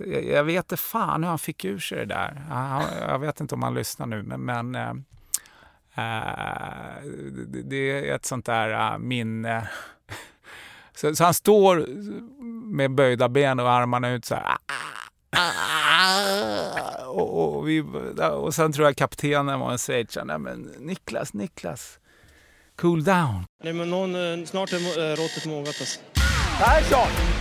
Jag, vet inte fan hur han fick ur sig det där. Jag vet inte om han lyssnar nu, men, men äh, det, det, är ett sånt där äh, minne. Så, så, han står med böjda ben och armarna ut så här. Och, och, vi, och sen tror jag kaptenen var en schweizare. Nej men Niklas, Niklas. Cool down. Nej men någon, snart är råttet mogat alltså. Persson!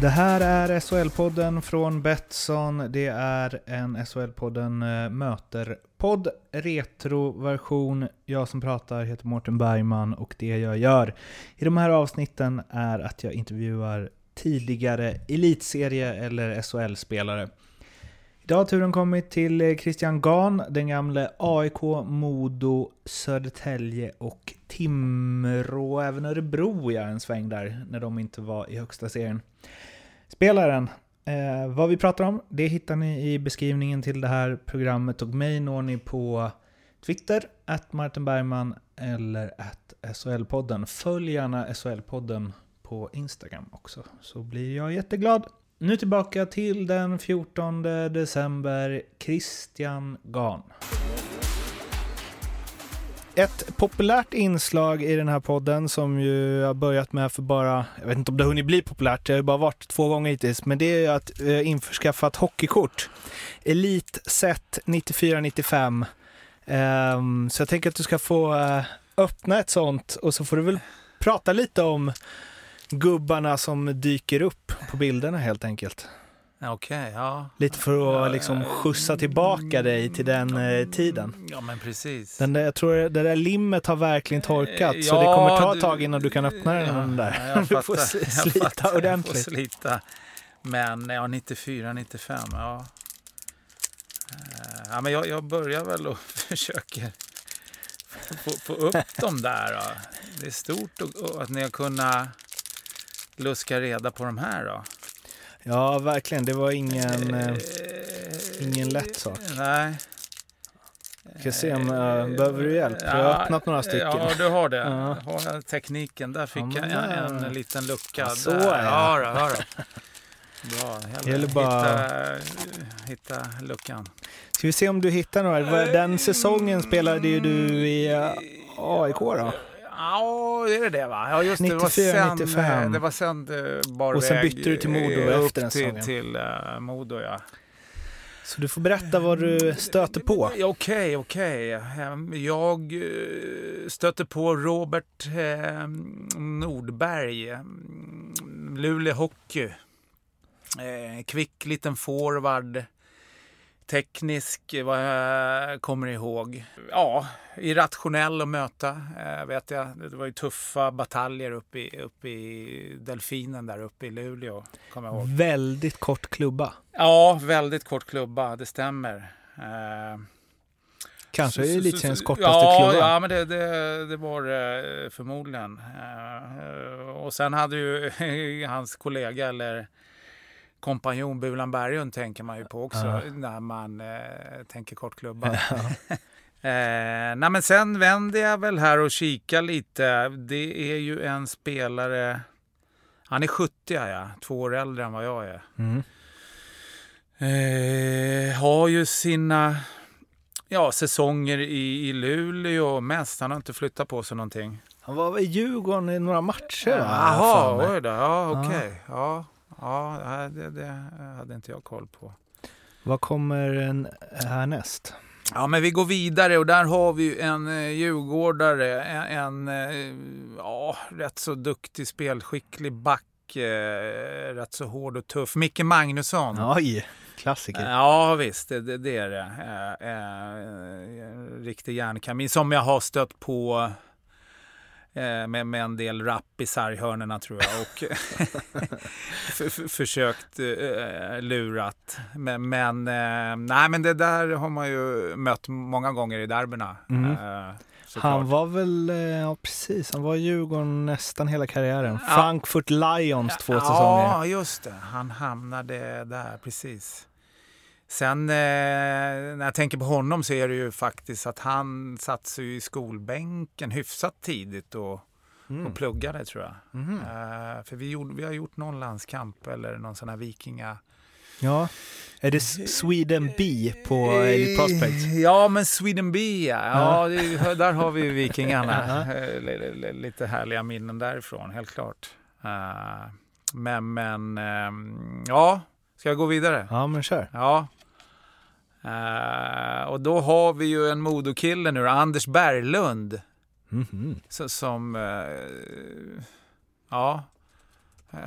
Det här är SHL-podden från Betsson. Det är en SHL-podden eh, Möter-podd, retroversion. Jag som pratar heter Mårten Bergman och det jag gör i de här avsnitten är att jag intervjuar tidigare elitserie eller SHL-spelare. Idag har turen kommit till eh, Christian Gahn, den gamle AIK, Modo, Södertälje och Timrå, även Örebro ja, en sväng där när de inte var i högsta serien. Spelaren, eh, vad vi pratar om, det hittar ni i beskrivningen till det här programmet och mig når ni på Twitter, att Martin Bergman eller att SHL-podden. Följ gärna SHL-podden på Instagram också, så blir jag jätteglad. Nu tillbaka till den 14 december, Christian Gahn. Ett populärt inslag i den här podden som ju har börjat med för bara, jag vet inte om det har hunnit bli populärt, det har ju bara varit två gånger hittills, men det är ju att eh, införskaffa ett hockeykort. Elite set 94-95. Så jag tänker att du ska få eh, öppna ett sånt och så får du väl prata lite om gubbarna som dyker upp på bilderna helt enkelt. Okej, okay, ja. Lite för att liksom skjutsa tillbaka dig till den eh, tiden. Ja, men precis. Den där, jag tror det där limmet har verkligen torkat, ja, så det kommer ta ett tag innan du kan öppna den, ja, den där. Ja, du får slita fattar, ordentligt. Jag får slita. Men ja, 94, 95, ja. Ja, men jag, jag börjar väl och försöker få, få upp dem där. Då. Det är stort att ni har kunnat luska reda på de här då. Ja, verkligen. Det var ingen, eh, ingen lätt sak. Nej. Ska se om, uh, behöver du hjälp? Jag har öppnat några stycken. Ja, du har det. Ja. Har jag tekniken. Där fick ja, jag en, en, liten lucka. Ja, så där. Ja, då, ja då. Bra. Gäller bara... hitta, hitta luckan. Ska vi se om du hittar några? Den säsongen spelade ju du i uh, AIK då? Ja, det är det va? Ja, just 94, det. Var sen, 95. Det var sen bara Och sen bytte du till Modo efter den till, säsongen. till uh, Modo, ja. Så du får berätta vad du stöter på. Okej, okay, okej. Okay. Jag eh, stöter på Robert eh, Nordberg, Luleå Hockey. Eh, kvick liten forward teknisk, vad jag kommer ihåg. Ja, irrationell att möta, äh, vet jag. Det var ju tuffa bataljer uppe i, uppe i Delfinen där uppe i Luleå, kommer jag ihåg. Väldigt kort klubba. Ja, väldigt kort klubba, det stämmer. Äh, Kanske elitseriens kortaste ja, klubba. Ja, men det, det, det var det förmodligen. Äh, och sen hade ju hans kollega, eller kompanjon Bulan Berglund tänker man ju på också ja. när man eh, tänker kortklubbar. Ja. eh, nej, men sen vänder jag väl här och kikar lite. Det är ju en spelare, han är 70 ja, två år äldre än vad jag är. Mm. Eh, har ju sina ja, säsonger i, i Luleå mest. Han har inte flyttat på sig någonting. Han var i Djurgården i några matcher? Jaha, oj då. Ja, okej. Okay. Ja. Ja, det, det hade inte jag koll på. Vad kommer härnäst? Ja, men vi går vidare och där har vi en eh, djurgårdare, en, en eh, ja, rätt så duktig, spelskicklig back, eh, rätt så hård och tuff. Micke Magnusson. Oj, klassiker. Ja, visst, det, det, är det. Eh, eh, riktig järnkamin som jag har stött på med, med en del rapp i sarghörnerna tror jag och försökt eh, lurat. Men, men, eh, nej, men det där har man ju mött många gånger i derbyna. Mm. Eh, såklart. Han var väl, eh, ja precis, han var i Djurgården nästan hela karriären. Ja. Frankfurt Lions två säsonger. Ja, just det. Han hamnade där, precis. Sen eh, när jag tänker på honom så är det ju faktiskt att han satt sig i skolbänken hyfsat tidigt och, Mm. och pluggade tror jag. Mhm. Eh, för vi, gjorde, vi har gjort någon landskamp eller någon sån här vikinga... Ja. Är det S- Sweden B på Elite Prospects? Ja, men Sweden B ja. Ja. ja där har vi vikingarna. Ja. Eh, li- li- li- Lite härliga minnen därifrån, helt klart. Eh, men, men, ehm, ja. Ska jag gå vidare? Ja, men kör. Ja. Eh, och då har vi ju en modokille nu, Anders Berglund. Mhm. Så, som, eh, ja,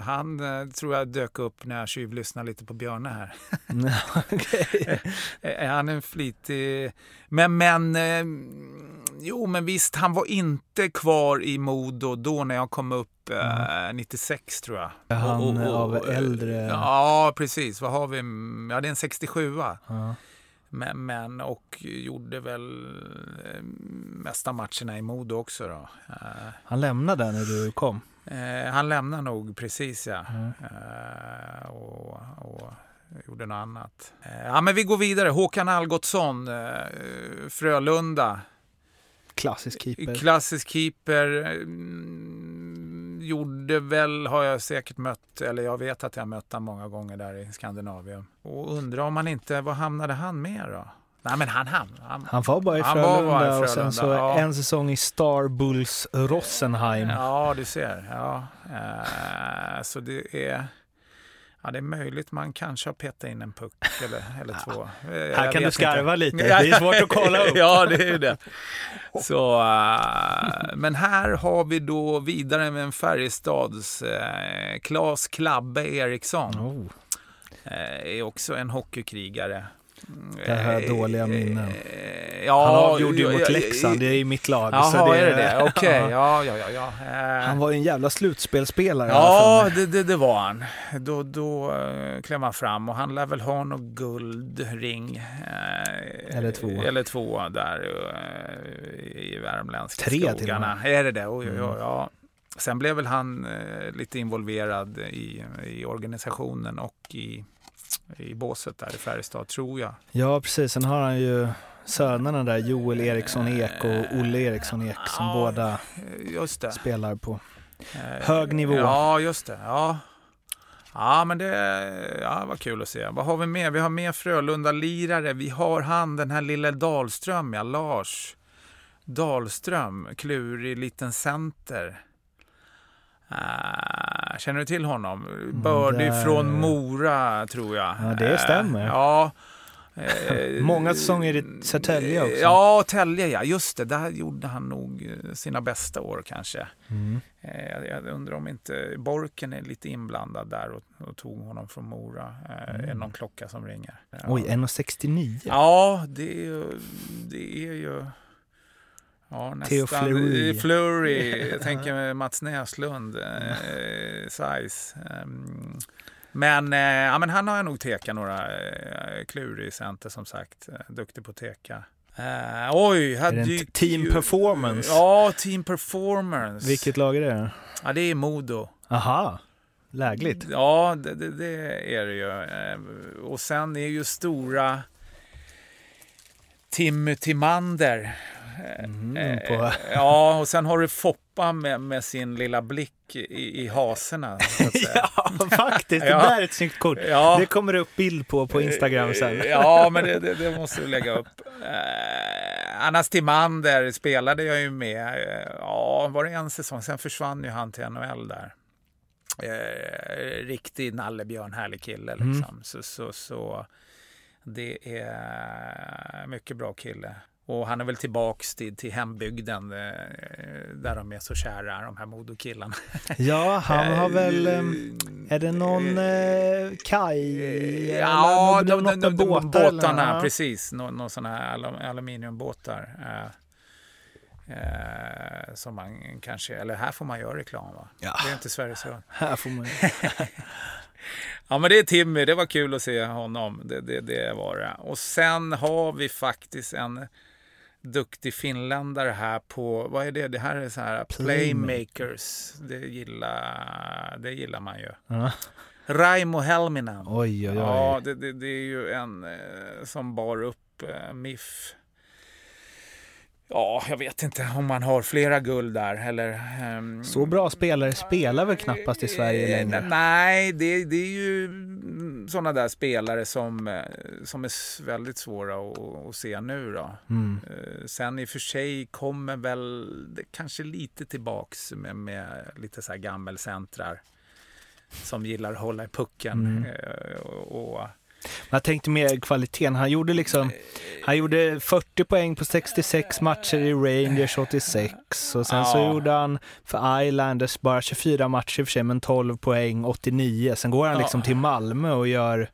han eh, tror jag dök upp när jag tjuvlyssnade lite på Björne här. Eh, han är en flitig, men, men, jo men visst, han var inte kvar i Modo då när jag kom upp eh, 96 tror jag. Han Och- och- av och, eh, äldre- Ja, precis. Vad har vi? Ja, det är en 67 Ja. Men, men och gjorde väl eh, mesta matcherna i Modo också då. Eh, Han lämnade när du kom. eh, han lämnar nog precis ja. Mm. Eh, och, och gjorde något annat. Eh, ja men vi går vidare. Håkan Algotsson, Frölunda. Klassisk keeper. Klassisk keeper. Gjorde väl, har jag säkert mött, eller jag vet att jag mött honom många gånger där i Skandinavien. Och undrar om han inte, var hamnade han med då? Nej men han hamnade. Han, Han var bara i Han var Frölunda, bara i och sen så Frölunda, ja. en säsong i Star Bulls Rossenheim. Ja, du ser. Ja. Eh, så det är... Ja, det är möjligt man kanske har petat in en puck eller, eller två. Jag Här kan du skarva inte. lite. Det är svårt att kolla upp. ja, det är det. Så, eh, men här har vi då vidare med en Färjestads eh, Claes Klabbe Eriksson. Oh, Eh, är också en hockeykrigare. Det här Eh, dåliga minnen. eh, Ja, han avgjorde ju mot Leksand, det är i mitt lag. Jaha, är det det? Okej, Ja. ja, ja, ja. ja. Eh, Han var ju en jävla slutspelspelare. Ja, det, det, det var han. Då, då klev han fram och han lär väl ha någon guldring. Eller två. Eller två där i värmländska Tre till och skogarna. med. Är det det? Oj, oj, Mm. oj, ja. Sen blev väl han lite involverad i, i organisationen och i, i båset där i Färjestad, tror jag. Ja, precis. Sen har han ju sönerna där, Joel Eriksson Ek och Olle Eriksson Ek, som Ja. båda spelar på Eh, hög nivå. Ja, just det. Ja. Ja, men det ja, var kul att se. Vad har vi mer? Vi har mer Frölunda-lirare. Vi har han, den här lille Dahlström, ja, Lars Dahlström, klurig liten center. Ah, känner du till honom? Bördig där- från Mora, tror jag. Ja, det stämmer. Eh, ja. Eh, Många säsonger i Södertälje också. Ja, Tälje ja. Just det, där gjorde han nog eh, sina bästa år kanske. Mm. Eh, Jag, undrar om inte Borken är lite inblandad där och, och tog honom från Mora. Eh, Är det någon klocka som ringer? Ja. Mm. Oj, 1,69. Ja, det är ju... Det är ju ja, nästan... Theo Fleury. Fleury. Jag tänker med Mats Näslund. Eh, size. Ehm, men, eh, ja, men han har jag nog tekat några eh, klurig center som sagt. Eh, duktig på att teka. Eh, oj, här Är det team ju- performance? Ja, team performance. Vilket lag är det? Ja, det är Modo. Aha, lägligt. Ja, det, det, det är det ju. Eh, Och sen är ju stora Tim Timander. Mm, på, Ja, och sen har du Foppa med, med sin lilla blick i, i haserna. Ja, faktiskt. Det där är ett snyggt kort. Ja. Det kommer det upp bild på på Instagram sen. Ja, men det, det, det måste du lägga upp. Eh, Annas Timander spelade jag ju med. eh, Ja, var det en säsong? Sen försvann ju han till NHL där. Eh, riktig nallebjörn, härlig kille liksom. Så, så, så det är mycket bra kille. Och han är väl tillbaks till, till hembygden eh, där de är så kära, de här Modokillarna. Ja, han har väl... ehm, Är det någon eh, kaj? Ja, eller de, de, de, båtar eller- båtarna, ja. precis. Nå, någon sån här alum, aluminiumbåtar. Eh, Eh, som man kanske, eller här får man göra reklam va? Ja. Det är inte Sveriges Radio. Här får man Ja men det är Timmy, det var kul att se honom. Det, det, det var det. Och sen har vi faktiskt en duktig finländare här på, vad är det? Det här är så här Playmakers. Det gillar, det gillar man ju. Ja. Raimo Helminen. Oj, oj, oj. Ja, det, det, det är ju en eh, som bar upp eh, MIF. Ja, jag vet inte om man har flera guld där eller... ehm, Så bra spelare spelar väl knappast i Sverige Eh, längre? Nej, det, det är ju sådana där spelare som, eh, som är väldigt svåra att, att se nu då. Mm. Eh, Sen i och för sig kommer väl kanske lite tillbaks med, med lite så här gammelcentrar som gillar att hålla i pucken. Mm. Och, och, Jag tänkte mer kvaliteten. Han gjorde liksom, han gjorde 40 poäng på 66 matcher i Rangers 86 och sen så Ja. gjorde han för Islanders bara 24 matcher i och för sig men 12 poäng 89. Sen går han liksom Ja. till Malmö och gör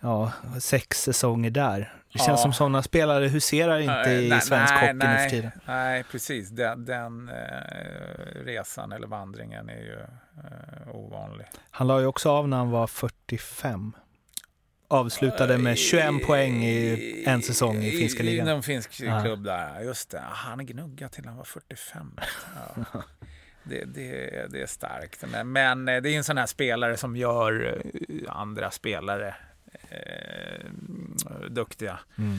ja, sex säsonger där. Det känns Ja. som sådana spelare huserar inte Nej, i nej, svensk nej, hockey nu för nej. tiden. Nej, precis. Den, den eh, resan eller vandringen är ju eh, ovanlig. Han la ju också av när han var 45. Avslutade med 21 poäng i en säsong i finska I ligan. någon finsk klubb där, just det. Han gnuggat till han var 45. Ja. Det, det, det är starkt. Men, men eh, det är en sån här spelare som gör eh, andra spelare eh, duktiga. Mm.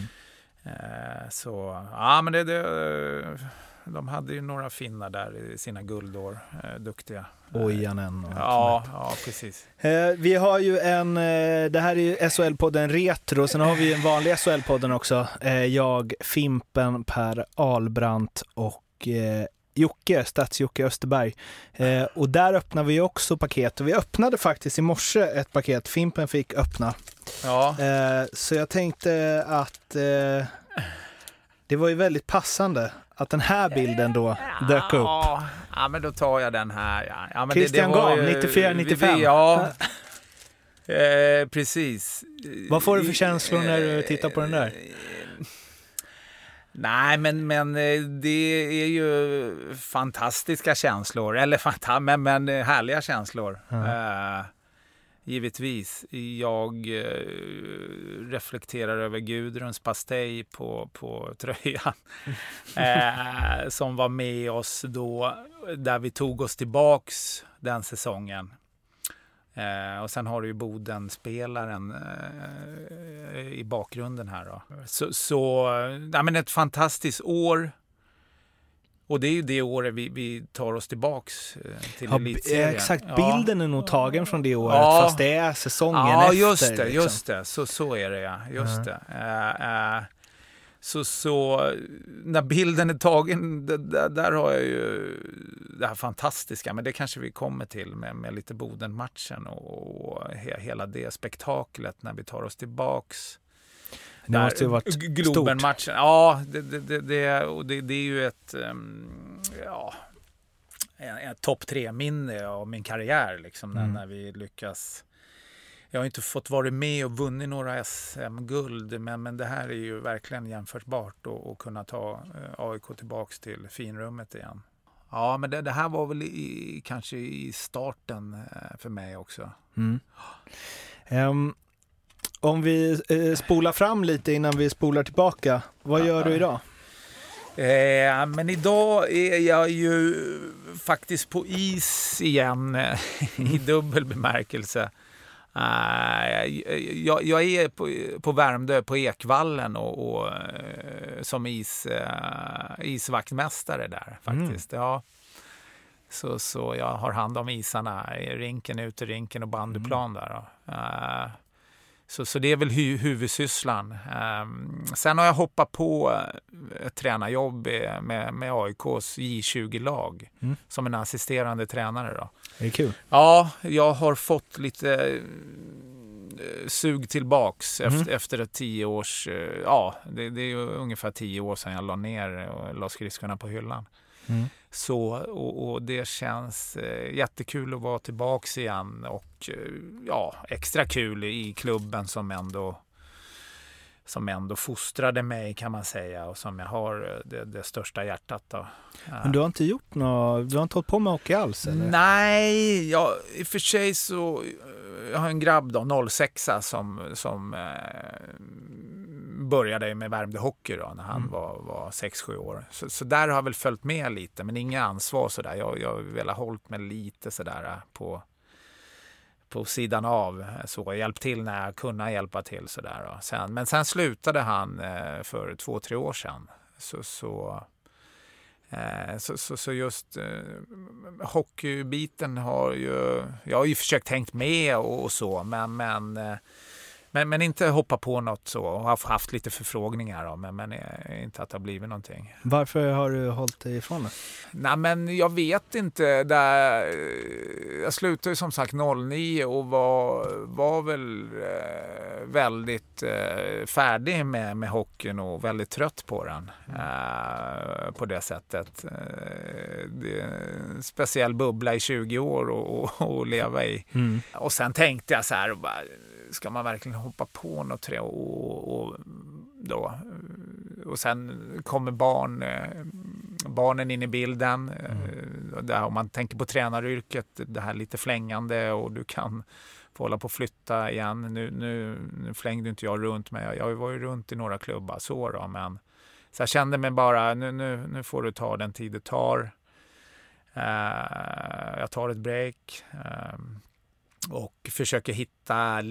Eh, så, ja men det, det, de hade ju några finnar där i sina guldår, eh, duktiga. Ojanen och Ja, ja, precis. Eh, vi har ju en, eh, det här är ju SHL-podden Retro, sen har vi ju en vanlig SHL-podden också. Eh, jag, Fimpen, Per Albrandt och eh, Jocke, Stats-Jocke Österberg. Eh, och där öppnar vi också paket. Och vi öppnade faktiskt i morse ett paket, Fimpen fick öppna. Ja, Eh, så jag tänkte att eh, det var ju väldigt passande att den här bilden då dök upp. Ja, ja, men då tar jag den här. Ja. Ja, men Christian ju- 94-95. vi- Ja, eh, precis. Vad får du för känslor när du tittar på den där? Nej, men, men eh, det är ju fantastiska känslor. Eller fanta men, men eh, härliga känslor. Eh, givetvis. Jag eh, reflekterar över Gudruns pastej på, på tröjan. eh, som var med oss då, där vi tog oss tillbaks den säsongen. Eh, och sen har du ju Boden-spelaren eh, i bakgrunden här. Då. Så, så ja, men ett fantastiskt år. Och det är ju det året vi, vi tar oss tillbaks eh, till Ja, elitserien. exakt, Ja. bilden är nog tagen från det året Ja. fast det är säsongen Ja, efter. just det, liksom. just det. Så, så är det ja. Just det. Eh, eh, så, så när bilden är tagen, där, där har jag ju det här fantastiska, men det kanske vi kommer till med, med lite Boden-matchen och, och he, hela det spektaklet när vi tar oss tillbaks. Det måste ju varit. Globen-matchen, ja, det, det, det, och det, det är ju ett, ehm, ja, topp tre-minne av min karriär liksom, när, Mm. när vi lyckas. Jag har inte fått vara med och vunnit några SM-guld, men, men det här är ju verkligen jämförbart och, och kunna ta eh, AIK tillbaks till finrummet igen. Ja, men det, det här var väl i, kanske i starten eh, för mig också. Mm. Ehm, om vi eh, spolar fram lite innan vi spolar tillbaka. Vad gör du idag? Eh, men idag är jag ju faktiskt på is igen eh, i dubbel bemärkelse. Eh, jag, jag är på, på Värmdö på Ekvallen och, och eh, som is, eh, isvaktmästare där faktiskt. Ja. Så, så jag har hand om isarna rinken, uterinken och bandyplan där. Då. Så, så det är väl hu huvudsysslan. Um, sen har jag hoppat på eh, ett tränarjobb eh, med, med AIKs J20-lag Mm. som en assisterande tränare. Då. Det är kul. Ja, jag har fått lite eh, sug tillbaks Mm. efter, efter ett tio års... Ja, det, det är ungefär tio år sedan jag la ner och la skridskorna på hyllan. Mm. Så, och, och det känns eh, jättekul att vara tillbaks igen och eh, ja, extra kul i klubben som ändå som ändå fostrade mig kan man säga och som jag har eh, det, det största hjärtat. Då. Men du har inte gjort något, du har inte hållit på med hockey alls? Eller? Nej, jag, i och för sig så jag har en grabb då, 06 som, som eh, började med Värmdö Hockey då, när han mm. var, var 6-7 år. Så, så, där har jag väl följt med lite, men inga ansvar sådär. Jag, jag har velat hållit mig lite sådär på, på sidan av. Eh, så hjälpt till när jag kunde hjälpa till sådär. Sen, men sen slutade han eh, för två, tre år sedan. Så, så Eh, så, så, så, just eh, hockeybiten har ju, jag har ju försökt tänkt med och, och så, men, men eh, men, men inte hoppa på något så. Och har haft lite förfrågningar då, men, men inte att det har blivit någonting. Varför har du hållit dig ifrån det? Nej men jag vet inte. Där, jag slutade som sagt 09 och var, var väl eh, väldigt eh, färdig med, med hockeyn och väldigt trött på den. Mm. Eh, på det sättet. Eh, det är en speciell bubbla i 20 år att leva i. Mm. Och sen tänkte jag så här, bara, ska man verkligen hoppa på något och, och, då, och sen kommer barn, eh, barnen in i bilden. Mm. Där, om man tänker på tränaryrket, det här lite flängande och du kan få hålla på och flytta igen. Nu, nu, nu flängde inte jag runt, men jag, jag var ju runt i några klubbar så då, men så jag kände mig bara, nu, nu, nu får du ta den tid det tar. Uh, jag tar ett break. Uh, och försöker hitta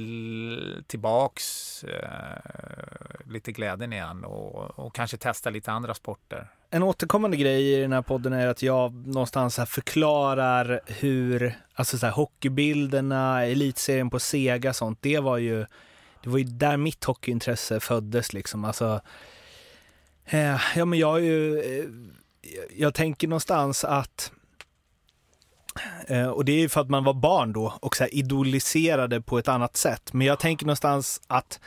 tillbaks eh, lite glädjen igen och, och, kanske testa lite andra sporter. En återkommande grej i den här podden är att jag någonstans här förklarar hur, alltså så här, hockeybilderna, elitserien på Sega sånt, det var ju, det var ju där mitt hockeyintresse föddes liksom. Alltså, eh, ja men jag är ju, eh, jag tänker någonstans att Eh, Eh, och det är ju för att man var barn då och så idoliserade på ett annat sätt. Men jag tänker någonstans att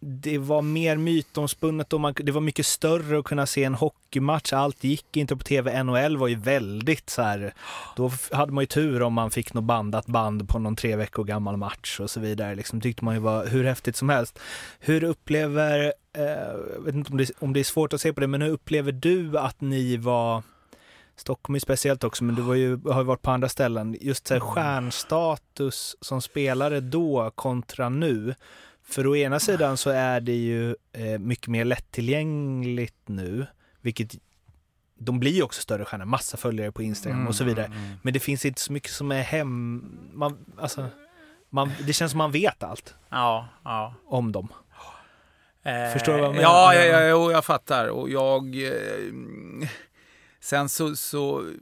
det var mer mytomspunnet och man, det var mycket större att kunna se en hockeymatch. Allt gick inte på tv. NHL var ju väldigt så här, då hade man ju tur om man fick något bandat band på någon tre veckor gammal match och så vidare. Liksom tyckte man ju var hur häftigt som helst. Hur upplever, eh, jag vet inte om det, om det är svårt att se på det, men hur upplever du att ni var Stockholm är speciellt också, men du ju, har ju varit på andra ställen. Just så här, mm. stjärnstatus som spelare då kontra nu. För å ena sidan så är det ju eh, mycket mer lättillgängligt nu, vilket de blir ju också större stjärnor, massa följare på Instagram mm, och så vidare. Mm, mm. Men det finns inte så mycket som är hem... Man, alltså, man, det känns som man vet allt ja, ja. om dem. Eh, Förstår du vad jag menar? Ja, ja, ja, jag fattar. Och jag... Eh, Sen så, så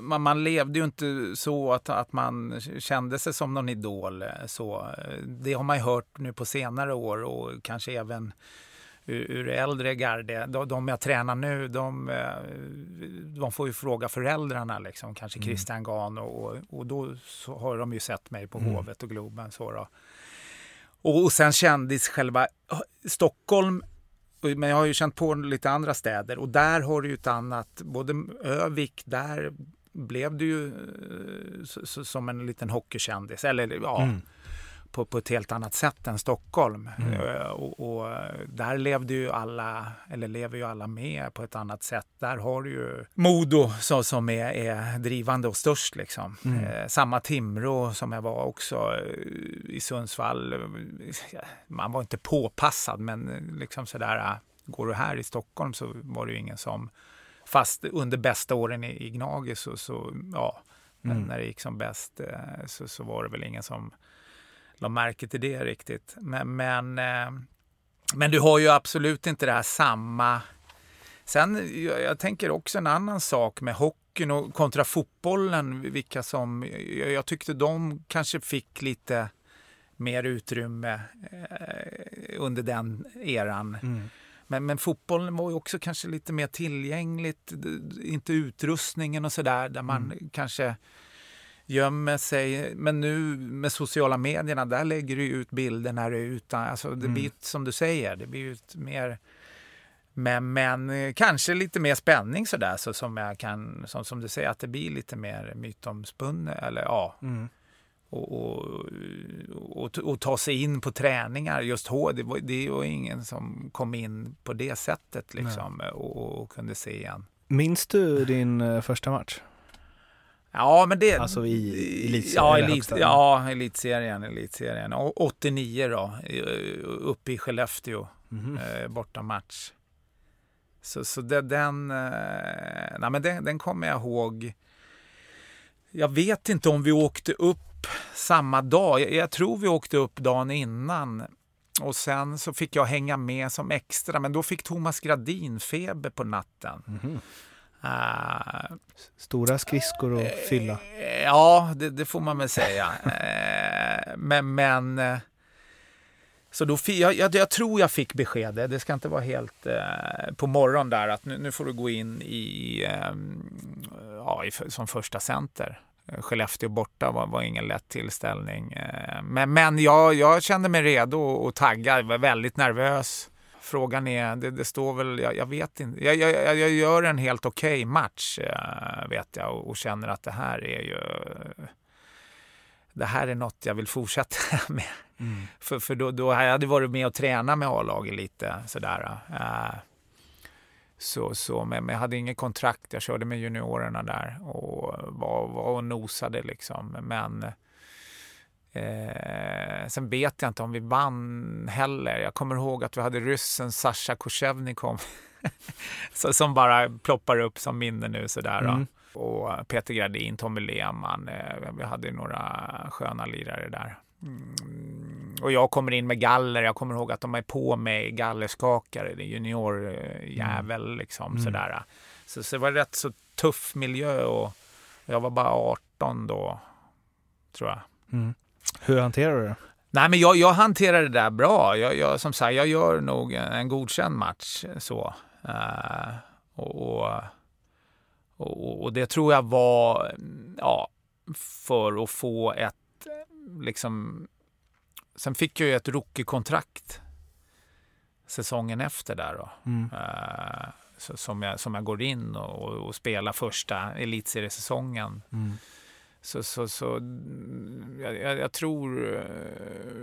man, man, levde ju inte så att, att man kände sig som någon idol. Så, det har man ju hört nu på senare år och kanske även ur, ur äldre garde. De, de jag tränar nu, de, de får ju fråga föräldrarna, liksom, kanske mm. Christian Gahn och, och då har de ju sett mig på mm. Hovet och Globen. Så då. Och, och sen kändis själva Stockholm men jag har ju känt på lite andra städer. Och där har du ju ett annat, både Övik, där blev du ju eh, som en liten hockeykändis. Eller ja, mm på, på ett helt annat sätt än Stockholm. Mm. Eh, och, och, där levde ju alla, eller lever ju alla med på ett annat sätt. Där har du ju Modo så, som är, är drivande och störst. Liksom. Mm. Eh, samma Timrå som jag var också eh, i Sundsvall. Man var inte påpassad men liksom sådär, eh, går du här i Stockholm så var det ju ingen som Fast under bästa åren i, i Gnage så, så ja, mm. när det gick som bäst så, så var det väl ingen som la märke till det riktigt. Men, men, eh, men du har ju absolut inte det här samma... Sen, jag tänker också en annan sak med hockeyn och kontra fotbollen, vilka som... Jag tyckte de kanske fick lite mer utrymme eh, under den eran. Mm. Men, men fotbollen var ju också kanske lite mer tillgängligt, inte utrustningen och sådär, där man mm. kanske gömmer sig. Men nu med sociala medierna, där lägger du ut bilder när du är utan, alltså det mm. blir som du säger, det blir ett mer men, men eh, kanske lite mer spänning sådär, så som jag kan, som, som du säger, att det blir lite mer mytomspunnet, eller ja. Mm. och, och, och, och, ta sig in på träningar. Just H, det var, det var ingen som kom in på det sättet liksom, och, och, kunde se en. Minns du din eh, första match? Ja, men det... Alltså i elitserien? Ja, elit, ja elitserien, elitserien. 89 då, uppe i Skellefteå, mm -hmm. bortamatch. Så, så det, den, nej, men den, den kommer jag ihåg. Jag vet inte om vi åkte upp samma dag. Jag, jag, tror vi åkte upp dagen innan. Och sen så fick jag hänga med som extra, men då fick Thomas Gradin feber på natten. Mm. Uh, Stora skridskor att fylla. Uh, ja, det, det, får man väl säga. uh, men, men så då, jag, jag, jag, tror jag fick beskedet, det ska inte vara helt på morgonen där, att nu, nu, får du gå in i, ja, i som första center. Skellefteå borta var, var ingen lätt tillställning. Men, men jag, jag kände mig redo och taggad, var väldigt nervös. Frågan är, det, det står väl, jag, jag vet inte. Jag, jag, jag, gör en helt okej okay match äh, vet jag och, och, känner att det här är ju det här är något jag vill fortsätta med. Mm. För, för då, då hade jag varit med och tränat med A-laget lite sådär. Äh, så, så, men, men jag hade inget kontrakt. Jag körde med juniorerna där och var, var och nosade liksom. Men Eh, sen vet jag inte om vi vann heller. Jag kommer ihåg att vi hade ryssen Sasha Koshevnikov som bara ploppar upp som minne nu sådär. Mm. Och Peter Gradin, Tommy Lehmann. Eh, vi hade några sköna lirare där. Mm. Och jag kommer in med galler. Jag kommer ihåg att de är på mig gallerskakare. Det är juniorjävel mm. liksom mm. sådär. Så, så det var rätt så tuff miljö och jag var bara 18 då, tror jag. Mm. Hur hanterar du det? Nej, men jag, jag hanterar det där bra. Jag, jag, som sagt, jag gör nog en, en godkänd match. så. Uh, och, och, och, det tror jag var ja, för att få ett... Liksom, sen fick jag ju ett rookie-kontrakt säsongen efter där. Då. Mm. Uh, så, som, jag, som jag går in och, och spelar första elitseriesäsongen. Mm. Så, så, så mm, jag, jag, tror eh,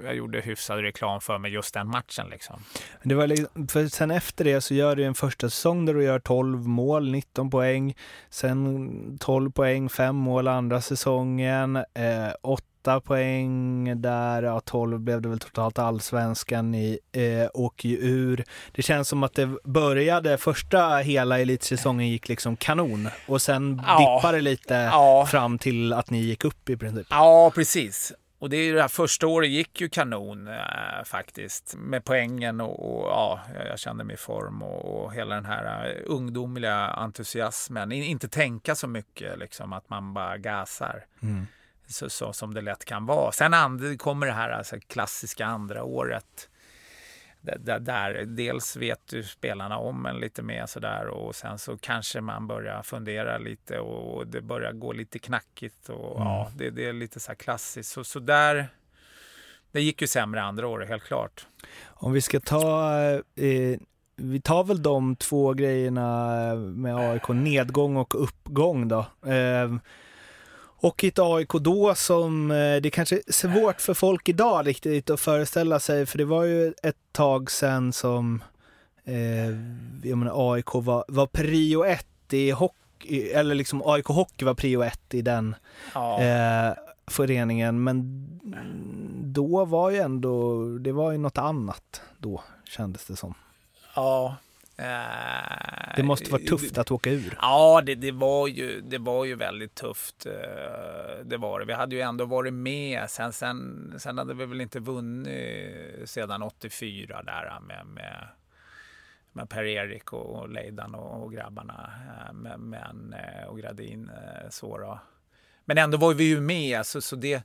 jag gjorde hyfsad reklam för mig just den matchen. Liksom. Det var liksom, för sen efter det så gör du en första säsong där du gör 12 mål, 19 poäng. Sen 12 poäng, 5 mål andra säsongen. Eh, 8 åtta poäng där, ja 12 blev det väl totalt allsvenskan i, eh, åker ju ur. Det känns som att det började, första hela elitsäsongen gick liksom kanon och sen ja. dippade det lite ja. fram till att ni gick upp i princip. Ja, precis. Och det, är det här första året gick ju kanon äh, faktiskt med poängen och, och, ja, jag kände mig i form och, och hela den här uh, ungdomliga entusiasmen. inte tänka så mycket liksom att man bara gasar. Mm så, så, som det lätt kan vara. Sen and, kommer det här alltså, klassiska andra året. Där, där, dels vet du spelarna om en lite mer sådär och sen så kanske man börjar fundera lite och det börjar gå lite knackigt och mm. ja, det, det, är lite så klassiskt. Så, så där, det gick ju sämre andra året helt klart. Om vi ska ta eh, vi tar väl de två grejerna med AIK, nedgång och uppgång då. Eh, och ett AIK då som, eh, det kanske är svårt för folk idag riktigt att föreställa sig, för det var ju ett tag sedan som eh, jag menar, AIK var, var prio ett i hockey, eller liksom AIK Hockey var prio ett i den ja. eh, föreningen. Men då var ju ändå, det var ju något annat då, kändes det som. Ja, Eh, det måste vara tufft att åka ur. Ja, det, det, var, ju, det var ju väldigt tufft. Eh, det var det. Vi hade ju ändå varit med. Sen, sen, sen hade vi väl inte vunnit sedan 84 där med, med, med Per-Erik och, och Leidan och, och grabbarna. Eh, men, och Gradin så då. Men ändå var vi ju med. Så, så det,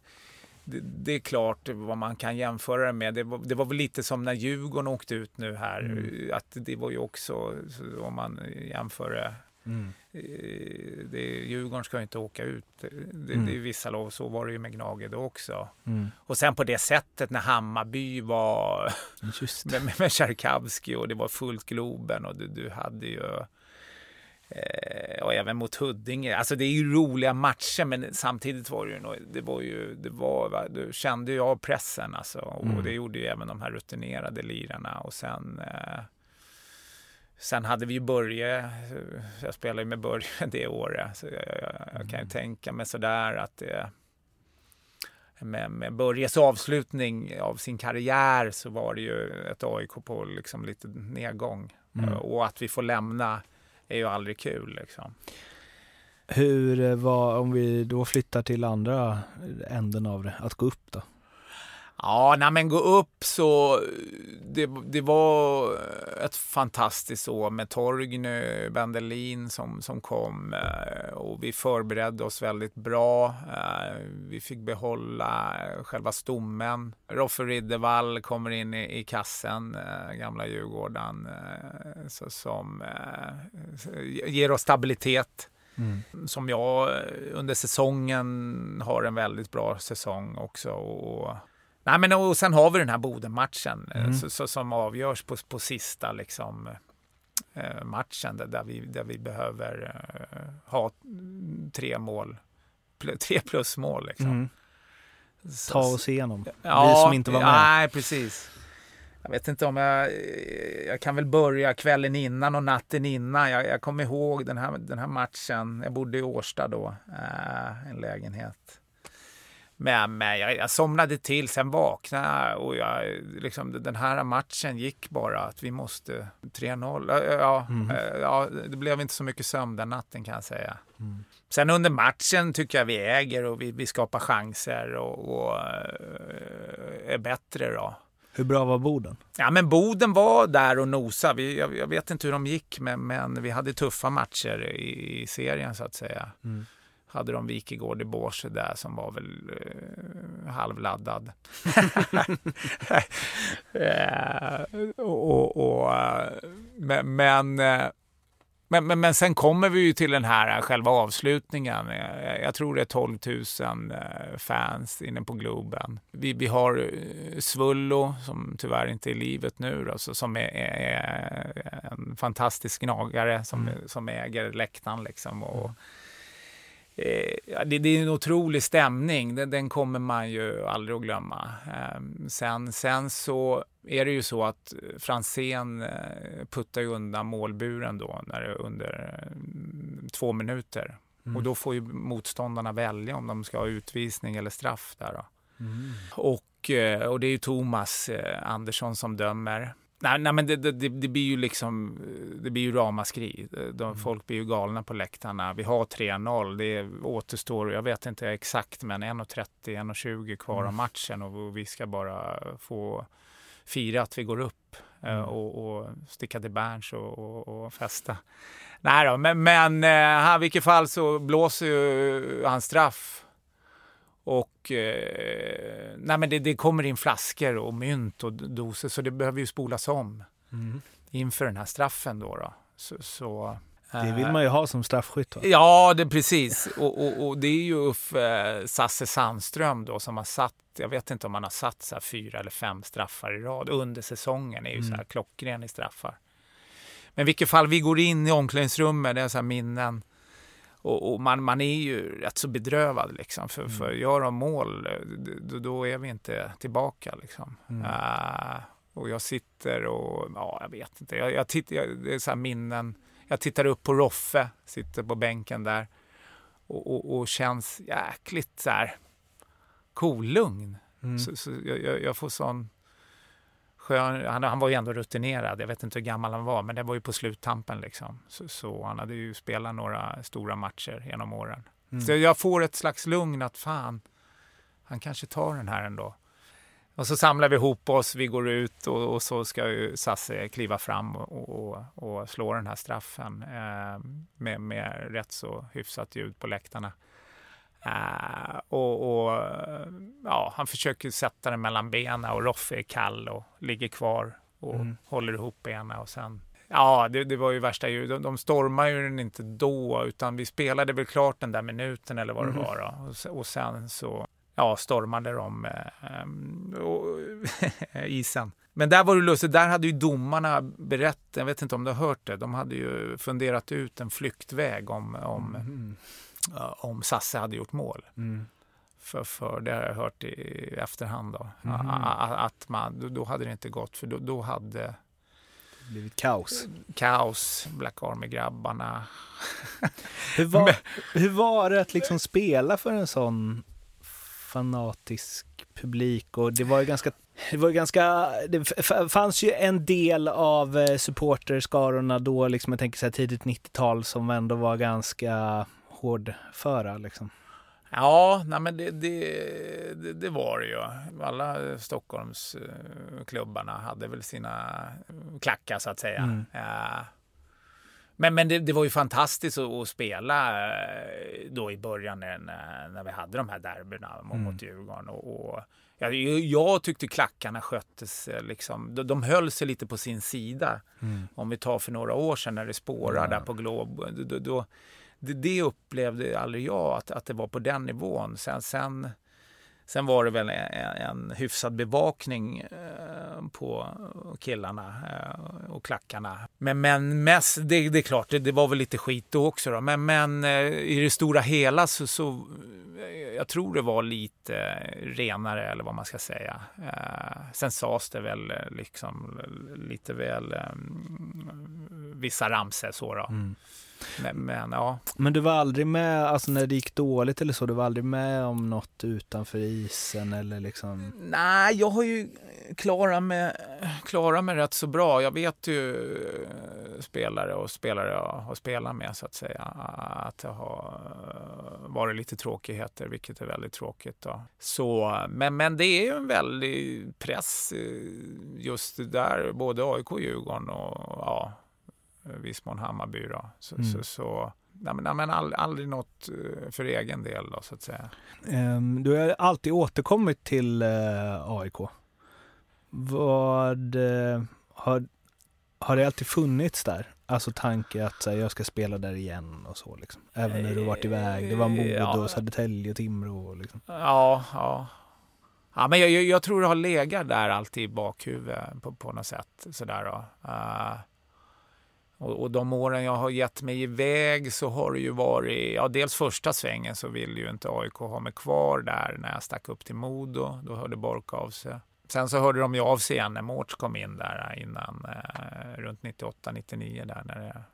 det, det, är klart vad man kan jämföra det med. Det var, det var väl lite som när Djurgården åkte ut nu här. Mm. Att det var ju också, om man jämför det. Mm. Eh, det, Djurgården ska ju inte åka ut. Det, mm. det är vissa lov, så var det ju med Gnage då också. Mm. Och sen på det sättet när Hammarby var med, med Tchaikovsky och det var fullt Globen och du, du hade ju och även mot Huddinge. Alltså det är ju roliga matcher men samtidigt var det ju, det var ju, det var, va, du kände ju av pressen alltså. Och Mm. det gjorde ju även de här rutinerade lirarna och sen eh, Sen hade vi ju Börje, eh, jag spelade ju med Börje det året, så jag, jag, jag kan ju tänka mig sådär att det med, med Börjes avslutning av sin karriär så var det ju ett AIK på liksom lite nedgång. Mm. Och att vi får lämna är ju aldrig kul liksom. Hur eh, var, om vi då flyttar till andra änden av det, att gå upp då? Ja, när men gå upp så det, det var ett fantastiskt år med Torgny Bendelin som, som kom eh, och vi förberedde oss väldigt bra. Eh, Vi fick behålla själva stommen. Roffe Riddervall kommer in i, i kassen, eh, gamla Djurgården, eh, så, som eh, ger oss stabilitet som jag eh, under säsongen har en väldigt bra säsong också. Och, nej men, och sen har vi den här Boden-matchen eh, så, så, som avgörs på, på sista liksom, eh, matchen där, där, vi, där vi behöver eh, ha tre mål, tre plus mål. Liksom. Mm. Ta oss igenom. Ja, vi som inte var med. Nej, precis. Jag vet inte om jag... Jag kan väl börja kvällen innan och natten innan. Jag, jag kommer ihåg den här, den här matchen. Jag bodde i Årsta då, eh, en lägenhet. Men, men jag, jag somnade till, sen vaknade och jag, liksom, den här matchen gick bara att vi måste 3-0. Ja, eh, ja, det blev inte så mycket sömn den natten kan jag säga. Sen under matchen tycker jag vi äger och vi, vi skapar chanser och, och eh, är bättre då. Hur bra var Boden? Ja, men Boden var där och nosade. Vi, jag, jag vet inte hur de gick, men, men vi hade tuffa matcher i, i serien så att säga. Hade de Wikegård i Båse där som var väl eh, halvladdad. Eh, och, och, eh, men, men, eh, men, men, men sen kommer vi ju till den här själva avslutningen. Jag, jag tror det är 12 000 eh, fans inne på Globen. Vi, vi har eh, Svullo, som tyvärr inte är i livet nu, då, så, som är, är en fantastisk gnagare som, som äger läktaren. Liksom, och, Eh, det, det är en otrolig stämning, den, den kommer man ju aldrig att glömma. Eh, sen, sen så är det ju så att Franzén eh, puttar ju undan målburen då när det är under eh, två minuter. Och då får ju motståndarna välja om de ska ha utvisning eller straff där då. Och, eh, och det är ju Thomas Andersson som dömer. Nej, nej men det, det, det blir ju liksom, det blir ju ramaskri. De, Folk blir ju galna på läktarna. Vi har 3-0, det återstår, jag vet inte exakt, men 1.30, 1.20 kvar av matchen och vi ska bara få fira att vi går upp eh, och, och sticka till Berns och, och, och festa. Nej då, men, men eh, i vilket fall så blåser ju hans straff och eh, nej men det, det kommer in flaskor och mynt och doser så det behöver ju spolas om inför den här straffen då. då. Så, så, Det vill man ju ha som straffskytt va? Ja, det precis. Och, och, och det är ju Uffe Sasse Sandström då som har satt, jag vet inte om han har satt så fyra eller fem straffar i rad under säsongen. är ju så här klockren i straffar. Men i vilket fall, vi går in i omklädningsrummet, det är så här minnen. Och, och man, man är ju rätt så bedrövad liksom. För, för gör de mål, då, då är vi inte tillbaka liksom. Eh, och jag sitter och, ja jag vet inte, jag, jag tittar, jag, det är så minnen. Jag tittar upp på Roffe, sitter på bänken där. Och, och, och känns jäkligt så här kolugn. Så, så jag, jag, jag får sån skön, han, han var ju ändå rutinerad, jag vet inte hur gammal han var, men det var ju på sluttampen liksom. Så, så han hade ju spelat några stora matcher genom åren. Så jag får ett slags lugn att fan, han kanske tar den här ändå. Och så samlar vi ihop oss, vi går ut och, och så ska ju Sasse kliva fram och, och, och slå den här straffen eh, med, med rätt så hyfsat ljud på läktarna. Eh, och, och ja, han försöker sätta den mellan benen och Roffe är kall och ligger kvar och håller ihop benen och sen Ja, det, det var ju värsta ljud. De, de stormar ju den inte då, utan vi spelade väl klart den där minuten eller vad det var. Då. Och, och sen så ja, stormade de eh, och, isen. Men där var det lustigt, där hade ju domarna berättat, jag vet inte om du har hört det, de hade ju funderat ut en flyktväg om, om, Mm. Om Sasse hade gjort mål. Mm. För, för det har jag hört i efterhand då. A- Att man, då, hade det inte gått, för då, då hade Blivit kaos. kaos, Black Army-grabbarna. Hur var, hur var det att liksom spela för en sån fanatisk publik? Och det var ju ganska, det var ju ganska, det fanns ju en del av eh, supporterskarorna då, liksom jag tänker så här tidigt 90-tal som ändå var ganska hårdföra liksom. Ja, nej men det, det, det, var det ju. Alla Stockholmsklubbarna hade väl sina klackar så att säga. Mm. Men, men det, det var ju fantastiskt att, att spela eh, då i början när, när vi hade de här derbyna mot, Mm. mot Djurgården. Och, och, ja, jag tyckte klackarna sköttes, eh, liksom, de, de höll sig lite på sin sida. Om vi tar för några år sedan när det spårade där på Glob. Då, då, det, det upplevde aldrig jag att, att det var på den nivån. Sen, sen, sen var det väl en, en hyfsad bevakning eh, på killarna eh, och klackarna. Men, men mest, det, det är klart, det, det var väl lite skit då också. Då. Men, men eh, i det stora hela så, så eh, jag tror det var lite renare eller vad man ska säga. Eh, sen sades det väl eh, liksom lite väl vissa ramsor så då. Mm. Men, men ja, Men du var aldrig med, alltså när det gick dåligt eller så, du var aldrig med om något utanför isen eller liksom? Nej, jag har ju klarat mig, klarat mig rätt så bra. Jag vet ju eh, spelare och spelare jag har spelat med så att säga att det har eh, varit lite tråkigheter, vilket är väldigt tråkigt. Då. Så, men, men det är ju en väldig press eh, just där, både AIK och Djurgården och ja, viss mån Hammarby. Då. Så, Mm. så, så nej, men, nej, men all, aldrig något eh, för egen del då, så att säga. Ehm, du har alltid återkommit till eh, AIK. Vad eh, har, har det alltid funnits där? Alltså tanke att så här, jag ska spela där igen och så liksom. Även när du varit iväg. Det var Modo, Ja. Södertälje och Timrå. och Liksom. Ja, ja. Ja, men jag, jag, jag tror det har legat där alltid i bakhuvudet på, på något sätt. Sådär då. Eh, och, och de åren jag har gett mig iväg så har det ju varit, ja dels första svängen så ville ju inte AIK ha mig kvar där när jag stack upp till Modo. Då hörde Bork av sig. Sen så hörde de ju av sig igen när Mårts kom in där innan, eh, runt 98-99 där när det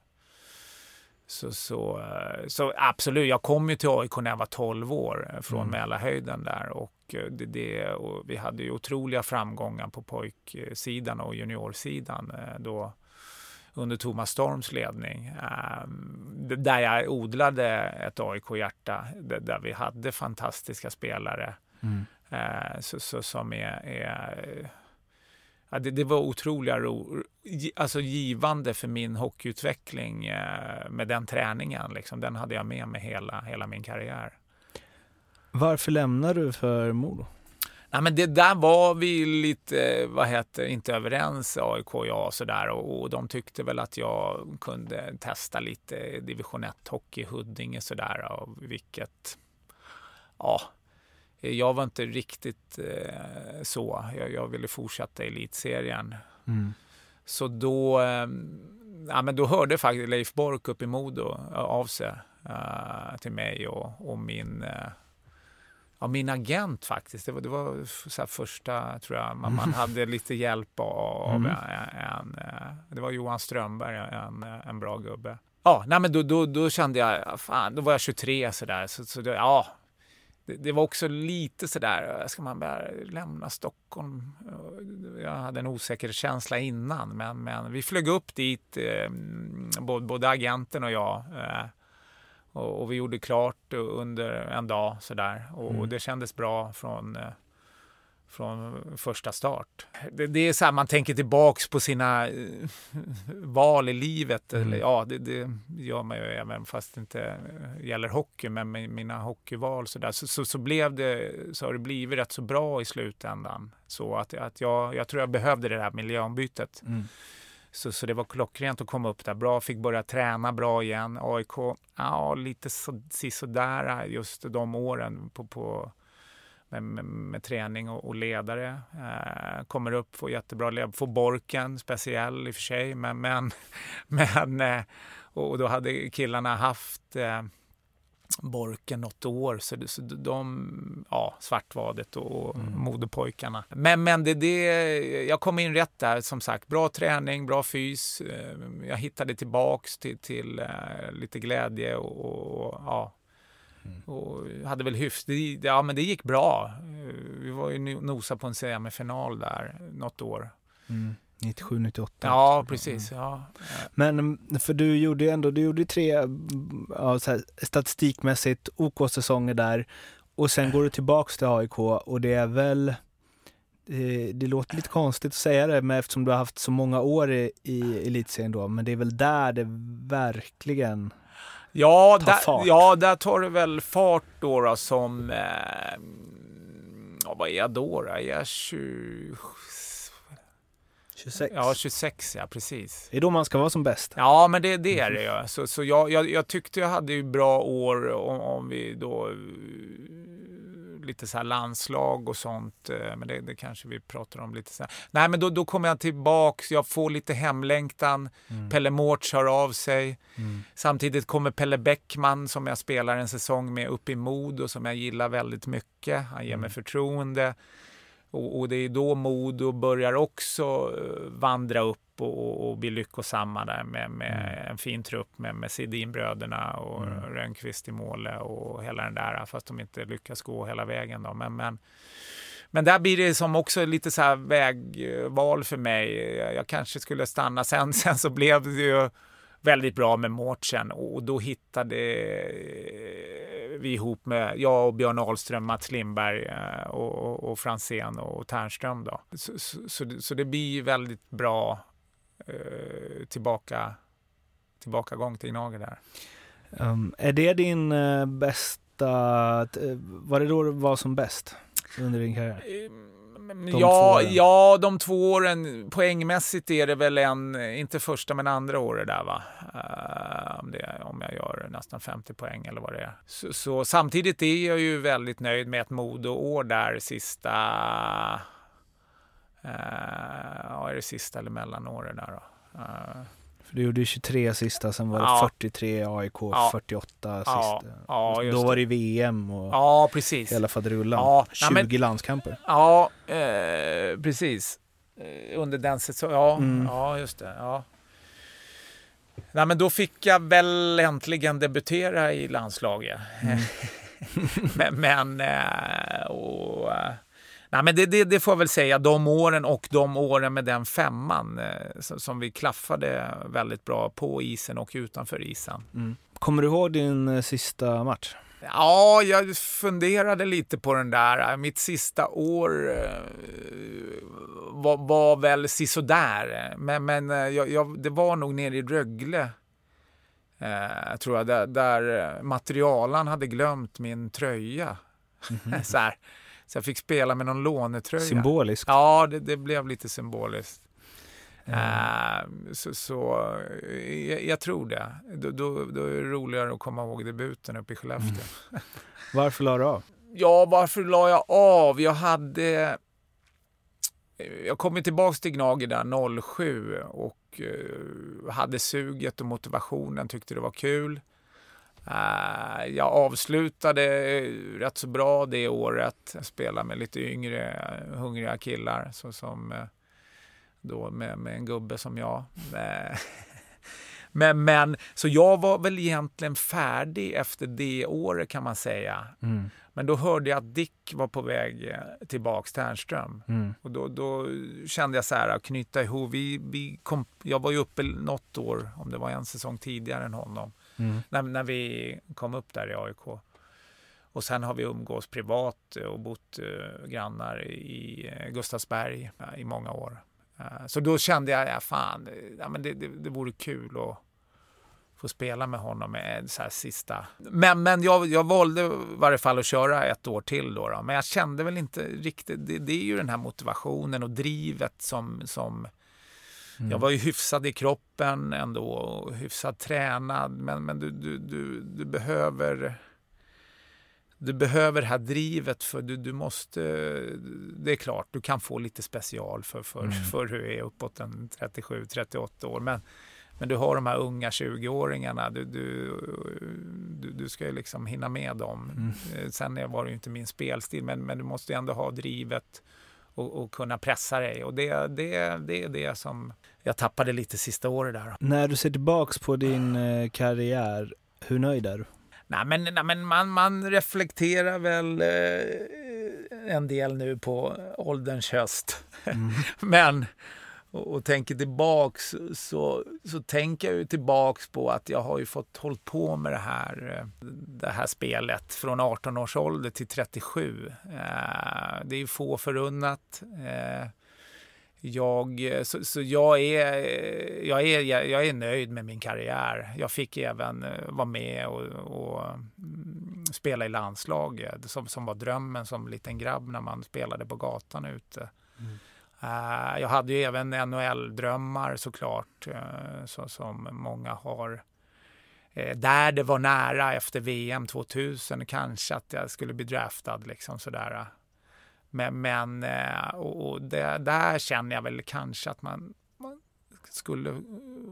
så, så, eh, så absolut, jag kom ju till AIK när jag var 12 år eh, från Mm. Mälarhöjden där och, eh, det, det, och vi hade ju otroliga framgångar på pojksidan och juniorsidan eh, då under Thomas Storms ledning. eh, d- Där jag odlade ett AIK-hjärta, där vi hade fantastiska spelare Mm. eh, så, så, som är, är Ja, det, det var otroliga ro, alltså givande för min hockeyutveckling eh, med den träningen. Liksom. Den hade jag med mig hela, hela min karriär. Varför lämnar du för Modo? Nej, men det där var vi lite, vad heter inte överens, AIK och jag, sådär. Och, och de tyckte väl att jag kunde testa lite division 1-hockey i Huddinge, sådär. Och vilket, ja, jag var inte riktigt eh, så. Jag, jag ville fortsätta elitserien. Mm. Så då, eh, ja, men då hörde faktiskt Leif Bork upp i Modo eh, av sig eh, till mig och, och min, eh, ja, min agent faktiskt. Det var, det var så första, tror jag, man, man hade lite hjälp av Mm. en, en, eh, det var Johan Strömberg, en, en bra gubbe. Ja, nej, men då, då, då kände jag, ja, fan, då var jag 23 sådär, så, så då, ja, det, det var också lite sådär, ska man bara lämna Stockholm? Jag hade en osäkerhetskänsla innan, men, men vi flög upp dit, eh, både, både agenten och jag. Eh, och, och vi gjorde klart under en dag sådär. Och, Mm. och det kändes bra från, eh, från första start. Det, det är så här, man tänker tillbaks på sina eh, val i livet. Mm. Eller, ja, det, det gör man ju även fast det inte gäller hockey. Men med mina hockeyval så, där, så, så, så blev det, så har det blivit rätt så bra i slutändan. Så att, att jag, jag tror jag behövde det här miljöombytet. Mm. Så, så det var klockrent att komma upp där bra. Fick börja träna bra igen. AIK, ja lite så, sisådär just de åren på, på med, med, med träning och, och ledare. Eh, kommer upp, får jättebra ledare, får Borken, speciell i och för sig, men, men, men eh, och då hade killarna haft eh, Borken något år, så, det, så de, ja, Svartvadet och mm. Modepojkarna. Men, men det, det, jag kom in rätt där, som sagt. Bra träning, bra fys. Eh, jag hittade tillbaks till, till uh, lite glädje och, och ja, Mm. Och hade väl hyfs, det, ja men det gick bra. Eh, vi var ju nosa på en semifinal där något år. Mm. 97, 98. Ja, precis. Ja. Men för du gjorde ändå, du gjorde tre ja, så här, statistikmässigt OK-säsonger där och sen går du tillbaks till AIK och det är väl det, det låter lite konstigt att säga det men eftersom du har haft så många år i, i elitserien då, men det är väl där det verkligen Ja, tar där, fart. ja, där tar det väl fart då, då som... Eh, ja, vad är jag då? då? Är jag 20... 26? Ja, 26 ja, precis. Det är då man ska vara som bäst. Ja, men det, det är det ju. Så, så jag, jag, jag, tyckte jag hade ju bra år om, om vi då lite så landslag och sånt. Eh, men det, det kanske vi pratar om lite sen. Nej, men då, då kommer jag tillbaks. Jag får lite hemlängtan. Mm. Pelle Mårts hör av sig. Mm. Samtidigt kommer Pelle Bäckman som jag spelar en säsong med upp i Mod och som jag gillar väldigt mycket. Han ger mm. mig förtroende. Och, och, det är då Modo börjar också eh, vandra upp och, och bli lyckosamma där med, med mm. en fin trupp med, med Sidinbröderna och mm. Rönnqvist i mål och hela den där, fast de inte lyckas gå hela vägen. Då. Men, men, men där blir det som också lite så vägval för mig. Jag kanske skulle stanna sen, sen så blev det ju väldigt bra med Mårtsen och då hittade vi ihop med, jag och Björn Ahlström, Mats Lindberg eh, och, och, och Fransén och Ternström. Då. Så, så, så, det, så det blir väldigt bra eh, tillbaka, tillbakagång till Gnager där. Um, är det din uh, bästa, uh, var det då du var som bäst under din karriär? De ja, ja, de två åren poängmässigt är det väl en, inte första men andra året där va. Uh, om, det, om jag gör nästan 50 poäng eller vad det är. Så, så samtidigt är jag ju väldigt nöjd med ett Modo-år där sista Uh, ja, är det sista eller mellanåret där då? Uh, för du gjorde ju 23 sista, sen var det ja. 43 AIK, ja. 48 sista. Ja. Ja, Då var det VM och ja, precis. hela faderullan. Ja. 20 Nej, men, landskamper. Ja, eh, precis. Eh, under den säsongen. Ja, mm. ja, just det. Ja. Nej, men då fick jag väl äntligen debutera i landslaget. Mm. men, men eh, och, Nej, men det, det, det, får jag väl säga, de åren och de åren med den femman eh, som vi klaffade väldigt bra på isen och utanför isen. Mm. Kommer du ihåg din eh, sista match? Ja, jag funderade lite på den där. Mitt sista år eh, var, var väl sisådär. Men, men eh, jag, jag, det var nog nere i Rögle, eh, tror jag, där, där materialan hade glömt min tröja. Mm -hmm. så här. Så jag fick spela med någon lånetröja. Symboliskt? Ja, det, det blev lite symboliskt. Mm. Uh, så, så jag, jag, tror det. Då, då, då, är det roligare att komma ihåg debuten uppe i Skellefteå. Mm. Varför la du av? Ja, varför la jag av? Jag hade... Jag kom tillbaka till Gnager där 07 och uh, hade suget och motivationen, tyckte det var kul. Uh, jag avslutade rätt så bra det året. Jag spelade med lite yngre, hungriga killar. Så som, uh, då med, med, en gubbe som jag. Men, men, så jag var väl egentligen färdig efter det året kan man säga. Mm. Men då hörde jag att Dick var på väg eh, tillbaks till Ernström. Mm. Och då, då, kände jag så här, att knyta ihop. Vi, vi kom, jag var ju uppe något år, om det var en säsong tidigare än honom mm. när, när vi kom upp där i AIK. Och sen har vi umgås privat och bott eh, grannar i eh, Gustavsberg uh, i många år. Uh, så då kände jag, ja fan, ja, men det, det, det vore kul att få spela med honom med eh, så här sista. Men, men jag, jag valde i varje fall att köra ett år till då. då. Men jag kände väl inte riktigt, det, det, är ju den här motivationen och drivet som, som Mm. Jag var ju hyfsad i kroppen ändå och hyfsat tränad. Men, men du, du, du, du behöver du behöver det här drivet för du, du måste, det är klart, du kan få lite special för, för, Mm. för hur du är uppåt en 37-38 år. Men, men du har de här unga 20-åringarna, du, du, du, du ska ju liksom hinna med dem. Mm. Eh, Sen är- var det ju inte min spelstil, men, men du måste ändå ha drivet och, och kunna pressa dig. Och det, det, det är det som jag tappade lite sista året där. När du ser tillbaks på din eh, karriär, hur nöjd är du? Nej, men, nej, men man, man reflekterar väl eh, en del nu på ålderns höst. men och, och tänker tillbaks så, så tänker jag ju tillbaks på att jag har ju fått hållit på med det här, eh, det här spelet från 18 års ålder till 37. Eh, det är ju få förunnat. Eh, jag, så, så jag, är, jag, är, jag är nöjd med min karriär. Jag fick även vara med och, och mm, spela i landslaget som, som var drömmen som liten grabb när man spelade på gatan ute. Mm jag hade ju även NHL-drömmar såklart, eh, så, som många har. Eh, där det var nära efter VM 2000 kanske att jag skulle bli draftad. Liksom, sådär. Men, men eh, och, det, där känner jag väl kanske att man, man skulle eh,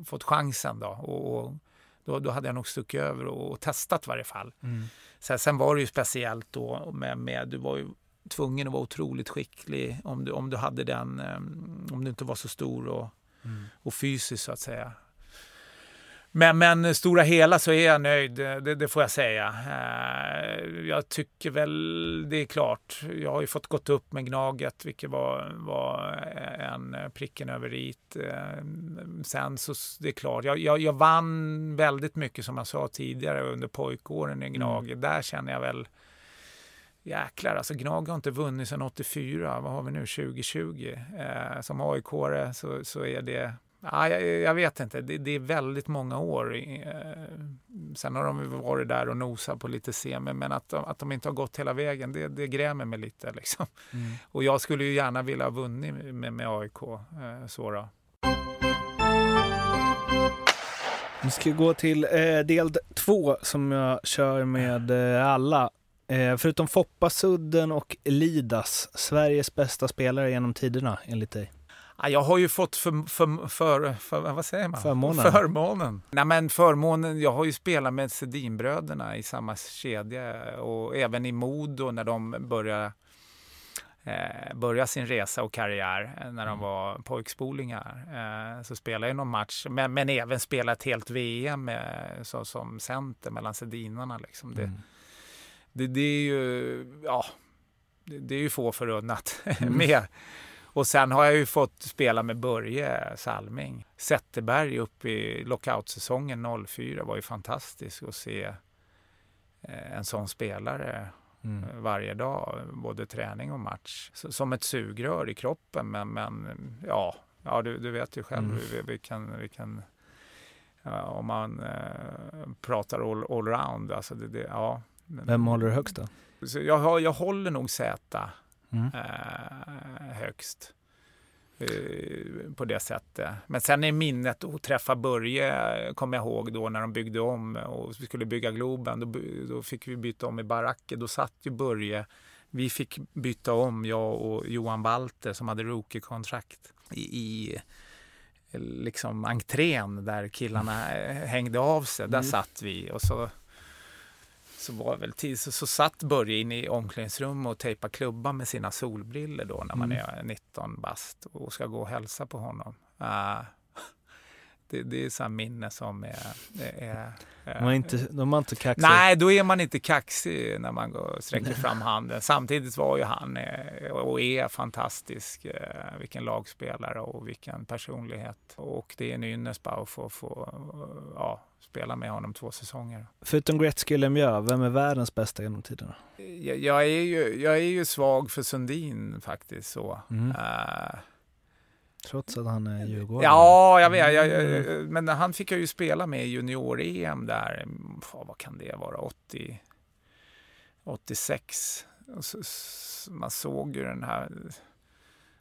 fått chansen då. Och, och då, då hade jag nog stuckit över och, och testat i varje fall. Sen, sen var det ju speciellt då med, med du var ju tvungen att vara otroligt skicklig om du, om du hade den, eh, om du inte var så stor och, och fysisk så att säga. Men, men stora hela så är jag nöjd, det, det får jag säga. Eh, Jag tycker väl, det är klart, jag har ju fått gått upp med Gnaget, vilket var, var en pricken över it. Eh, Sen så, det är klart, jag, jag, jag vann väldigt mycket som jag sa tidigare under pojkåren i Gnaget. Där känner jag väl, jäklar, alltså Gnag har inte vunnit sedan 84, vad har vi nu, 2020? Eh, som aik så, så är det Ja, jag, jag vet inte, det, det är väldigt många år. Eh, sen har de varit där och nosat på lite semi, men att de, att de inte har gått hela vägen, det, det grämer mig lite. Liksom. Och jag skulle ju gärna vilja ha vunnit med, med AIK. Eh, så då. Vi ska gå till eh, del två som jag kör med eh, alla. Eh, förutom Foppa, Sudden och Lidas, Sveriges bästa spelare genom tiderna enligt dig. Ja, jag har ju fått för, för, för, för vad säger man? Förmånen. Förmånen. Nej, men förmånen. Jag har ju spelat med Sedinbröderna i samma kedja och även i Modo när de började eh, börja sin resa och karriär eh, när de var pojkspolingar. Eh, så spelade jag någon match, men, men även spelat ett helt VM eh, så, som center mellan Sedinarna. Liksom. Det, det, det är ju, ja, det, det är ju få förunnat med. Och sen har jag ju fått spela med Börje Salming. Zetterberg upp i lockoutsäsongen 04 var ju fantastiskt att se eh, en sån spelare Mm. eh, varje dag, både träning och match. Som ett sugrör i kroppen, men, men ja, ja du, du vet ju själv Mm. vi, vi kan, vi kan ja, om man eh, pratar all, allround, alltså det, det, ja. Vem håller du högst då? så jag, jag håller nog Z Mm. eh, högst. Eh, på det sättet. Men sen är minnet att träffa Börje, kommer jag ihåg då när de byggde om och vi skulle bygga Globen. Då, då fick vi byta om i baracker. Då satt ju Börje, vi fick byta om, jag och Johan Walter som hade rookie-kontrakt i, i liksom entrén där killarna eh, hängde av sig. Där satt vi och så så var väl tid, så, så satt Börje inne i omklädningsrummet och tejpade klubban med sina solbriller då när man är 19 bast och ska gå och hälsa på honom. Ah, det, det är så minne som är... är, är De var inte, de var inte kaxiga. Nej, då är man inte kaxig när man går sträcker fram handen. Samtidigt var ju han eh, och är fantastisk. eh, Vilken lagspelare och vilken personlighet. Och det är en ynnest bara att få, få eh, ja, spela med honom två säsonger. Förutom Gretzky och Lemieux, vem är världens bästa genom tiderna? Jag, jag, är ju, jag är ju svag för Sundin faktiskt. så. Mm. Eh, Trots att han är Djurgården. ja, jag vet. Jag, jag, men han fick jag ju spela med i junior-EM där. Fan, vad kan det vara? 80, 86. Och så, man såg ju den här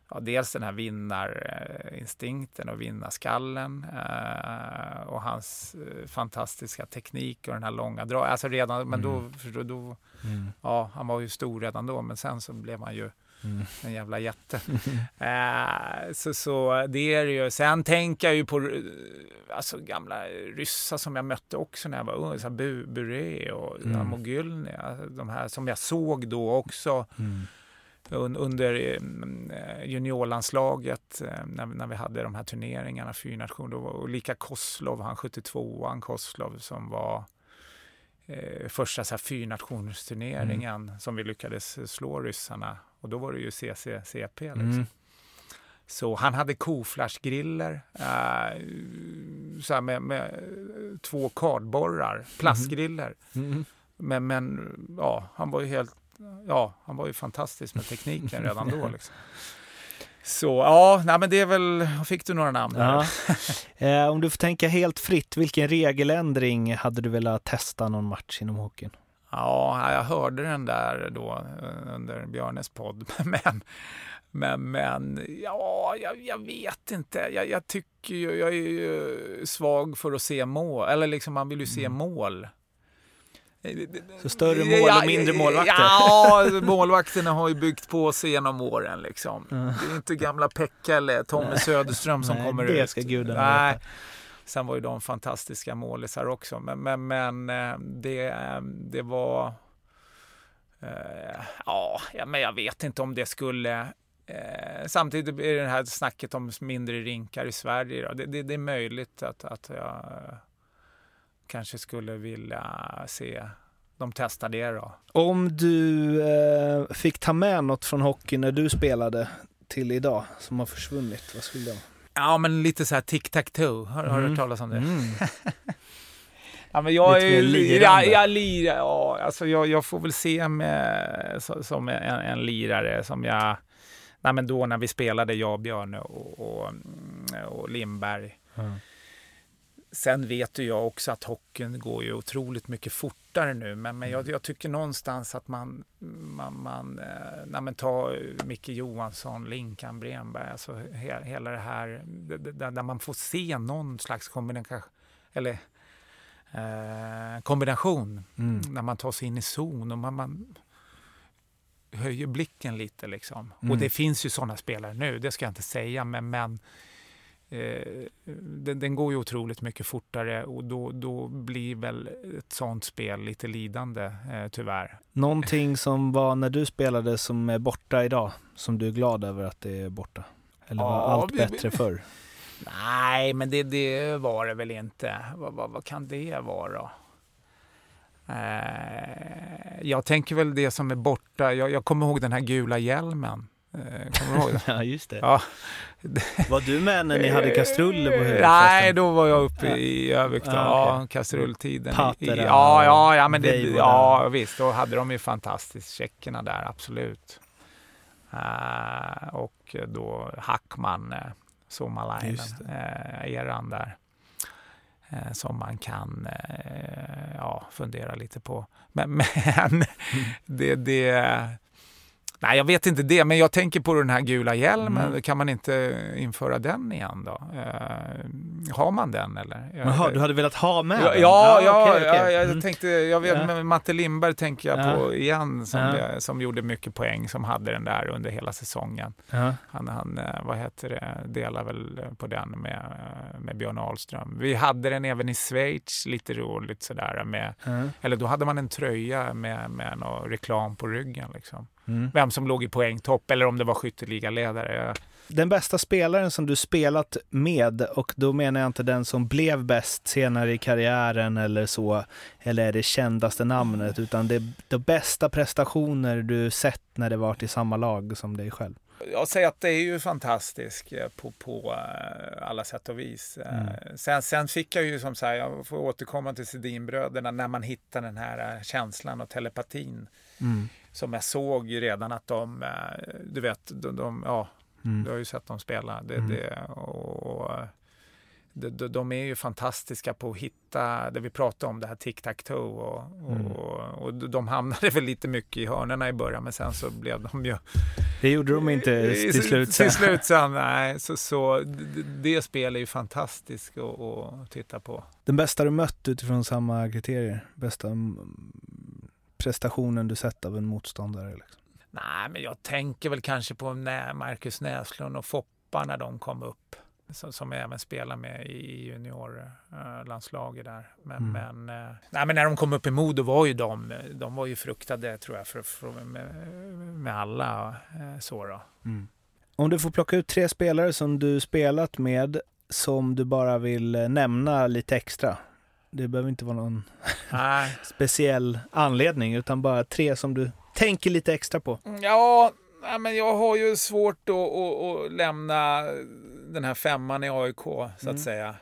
ja, dels den här vinnarinstinkten och vinnarskallen eh, och hans eh, fantastiska teknik och den här långa drag. Alltså redan, men då, för då, Mm. ja, han var ju stor redan då, men sen så blev han ju Mm. en jävla jätte. eh, så, så det är det ju. Sen tänker jag ju på eh, alltså, gamla ryssar som jag mötte också när jag var ung. Så Bure och Mm. mm. Mogylny. Alltså, de här som jag såg då också Mm. Un, under eh, juniorlandslaget eh, när, när vi hade de här turneringarna, fyrnationer. då var- lika Koslov, han 72an Koslov som var eh, första så här, fyrnationsturneringen som vi lyckades slå ryssarna. Och då var det ju CCCP. Liksom. Mm. Så han hade koflashgriller eh, så med, med två kardborrar, plastgriller. Mm. Men, men ja, han var ju helt, ja, han var ju fantastisk med tekniken redan då. Liksom. Så ja, nej, men det är väl, fick du några namn? Ja. Eh, om du får tänka helt fritt, vilken regeländring hade du velat testa någon match inom hockeyn? Ja, jag hörde den där då eh, under Björnes podd. Men, men, men ja, jag, jag vet inte. Jag, jag tycker ju, jag är ju svag för att se mål. Eller liksom, man vill ju se mål. Så större mål och mindre målvakter? Ja, målvakterna har ju byggt på sig genom åren. Liksom. Det är inte gamla Pekka eller Tommy Söderström som Nej, kommer det ut. ska gudarna Nej. veta. Sen var ju de fantastiska målisar också. Men, men, men eh, det, eh, det var... Eh, ja, men jag vet inte om det skulle... Samtidigt är det det här snacket om mindre rinkar i Sverige. Det, det, det är möjligt att, att jag kanske skulle vilja se de testa det då. Om du eh, fick ta med något från hockey när du spelade till idag som har försvunnit, vad skulle det vara? Ja, men lite så här tic-tac-toe. Har, har du Mm. hört talas om det? Mm. Ja, men jag Lite är lirande. Ja, jag lirar. Ja, alltså jag, jag får väl se så, som en, en lirare som jag... Nej, men då när vi spelade, jag, Björn och, och, mm, och Lindberg. Mm. Sen vet ju jag också att hockeyn går ju otroligt mycket fortare nu. Men, men jag, jag tycker någonstans att man, man, man eh, nej, men ta Micke Johansson, Linkan Bremberg, alltså he, hela det här där, där man får se någon slags kombination, eller eh, kombination Mm. när man tar sig in i zon och man, man höjer blicken lite liksom. Mm. Och det finns ju sådana spelare nu, det ska jag inte säga, men, men eh, den, den går ju otroligt mycket fortare och då, då blir väl ett sånt spel lite lidande eh, tyvärr. Någonting som var när du spelade som är borta idag, som du är glad över att det är borta? Eller var Ja, allt vi- bättre förr? Nej, men det, det var det väl inte. Vad, vad, vad kan det vara? Eh, jag tänker väl det som är borta. Jag, jag kommer ihåg den här gula hjälmen. Eh, kommer du ihåg den? Ja, just det. Ja. Var du med när ni hade kastruller på huvudet? Nej, då var jag uppe i Övik. Ja, okej. Ja, kastrulltiden. Patera I, ja, ja, ja, men det, ja, visst. Då hade de ju fantastiskt. Tjeckerna där, absolut. Eh, och då Hackman, uh, Somalainen, Just uh, eran där. eh, som man kan eh, ja, fundera lite på. Men, men det, det... Nej, jag vet inte det, men jag tänker på den här gula hjälmen. Mm. Kan man inte införa den igen då? Eh, har man den eller? Jaha, du hade velat ha med Ja, den? ja, ja, okej. ja, jag Mm. tänkte, jag vet, Ja. Matte Lindberg tänker jag Ja. på igen, som, det- som gjorde mycket poäng, som hade den där under hela säsongen. Han, han eh, vad heter det, delar väl på den med, eh, med Björn Ahlström. Vi hade den även i Schweiz, lite roligt sådär. Med, eller då hade man en tröja med, med någon reklam på ryggen. Liksom. Mm. Vem som låg i poängtopp eller om det var skytteligaledare. Den bästa spelaren som du spelat med, och då menar jag inte den som blev bäst senare i karriären eller så, eller är det kändaste namnet, utan det, de bästa prestationer du sett när det varit i samma lag som dig själv. Jag säger att det är ju fantastiskt eh, på, på eh, alla sätt och vis. Eh, Mm. Sen, sen fick jag ju som sagt, jag får återkomma till Sedinbröderna, när man hittar den här känslan och telepatin. Mm. Som jag såg ju redan att de, eh, du vet, de, de, ja, Mm. du har ju sett dem spela. Det, Mm. det, och, de, de, är ju fantastiska på att hitta, det vi pratade om, det här tic-tac-toe. Och, Mm. och, och de hamnade väl lite mycket i hörnerna i början, men sen så blev de ju Det gjorde de inte till slut. Till slut sen, nej. Så, så det, det spel är ju fantastiskt att, att titta på. Den bästa du mött utifrån samma kriterier? Bästa prestationen du sett av en motståndare? Liksom. Nej, men jag tänker väl kanske på Marcus Näslund och Foppa när de kom upp. Som, som jag även spelar med i juniorlandslaget där. Men, Mm. men, eh, nej, men när de kom upp i Modo var ju de, de var ju fruktade tror jag för, för, med, med alla eh, så då. Om du får plocka ut tre spelare som du spelat med som du bara vill eh, nämna lite extra. Det behöver inte vara någon speciell anledning utan bara tre som du tänker lite extra på. Ja, nej, men jag har ju svårt att, lämna den här femman i AIK så att Mm. säga.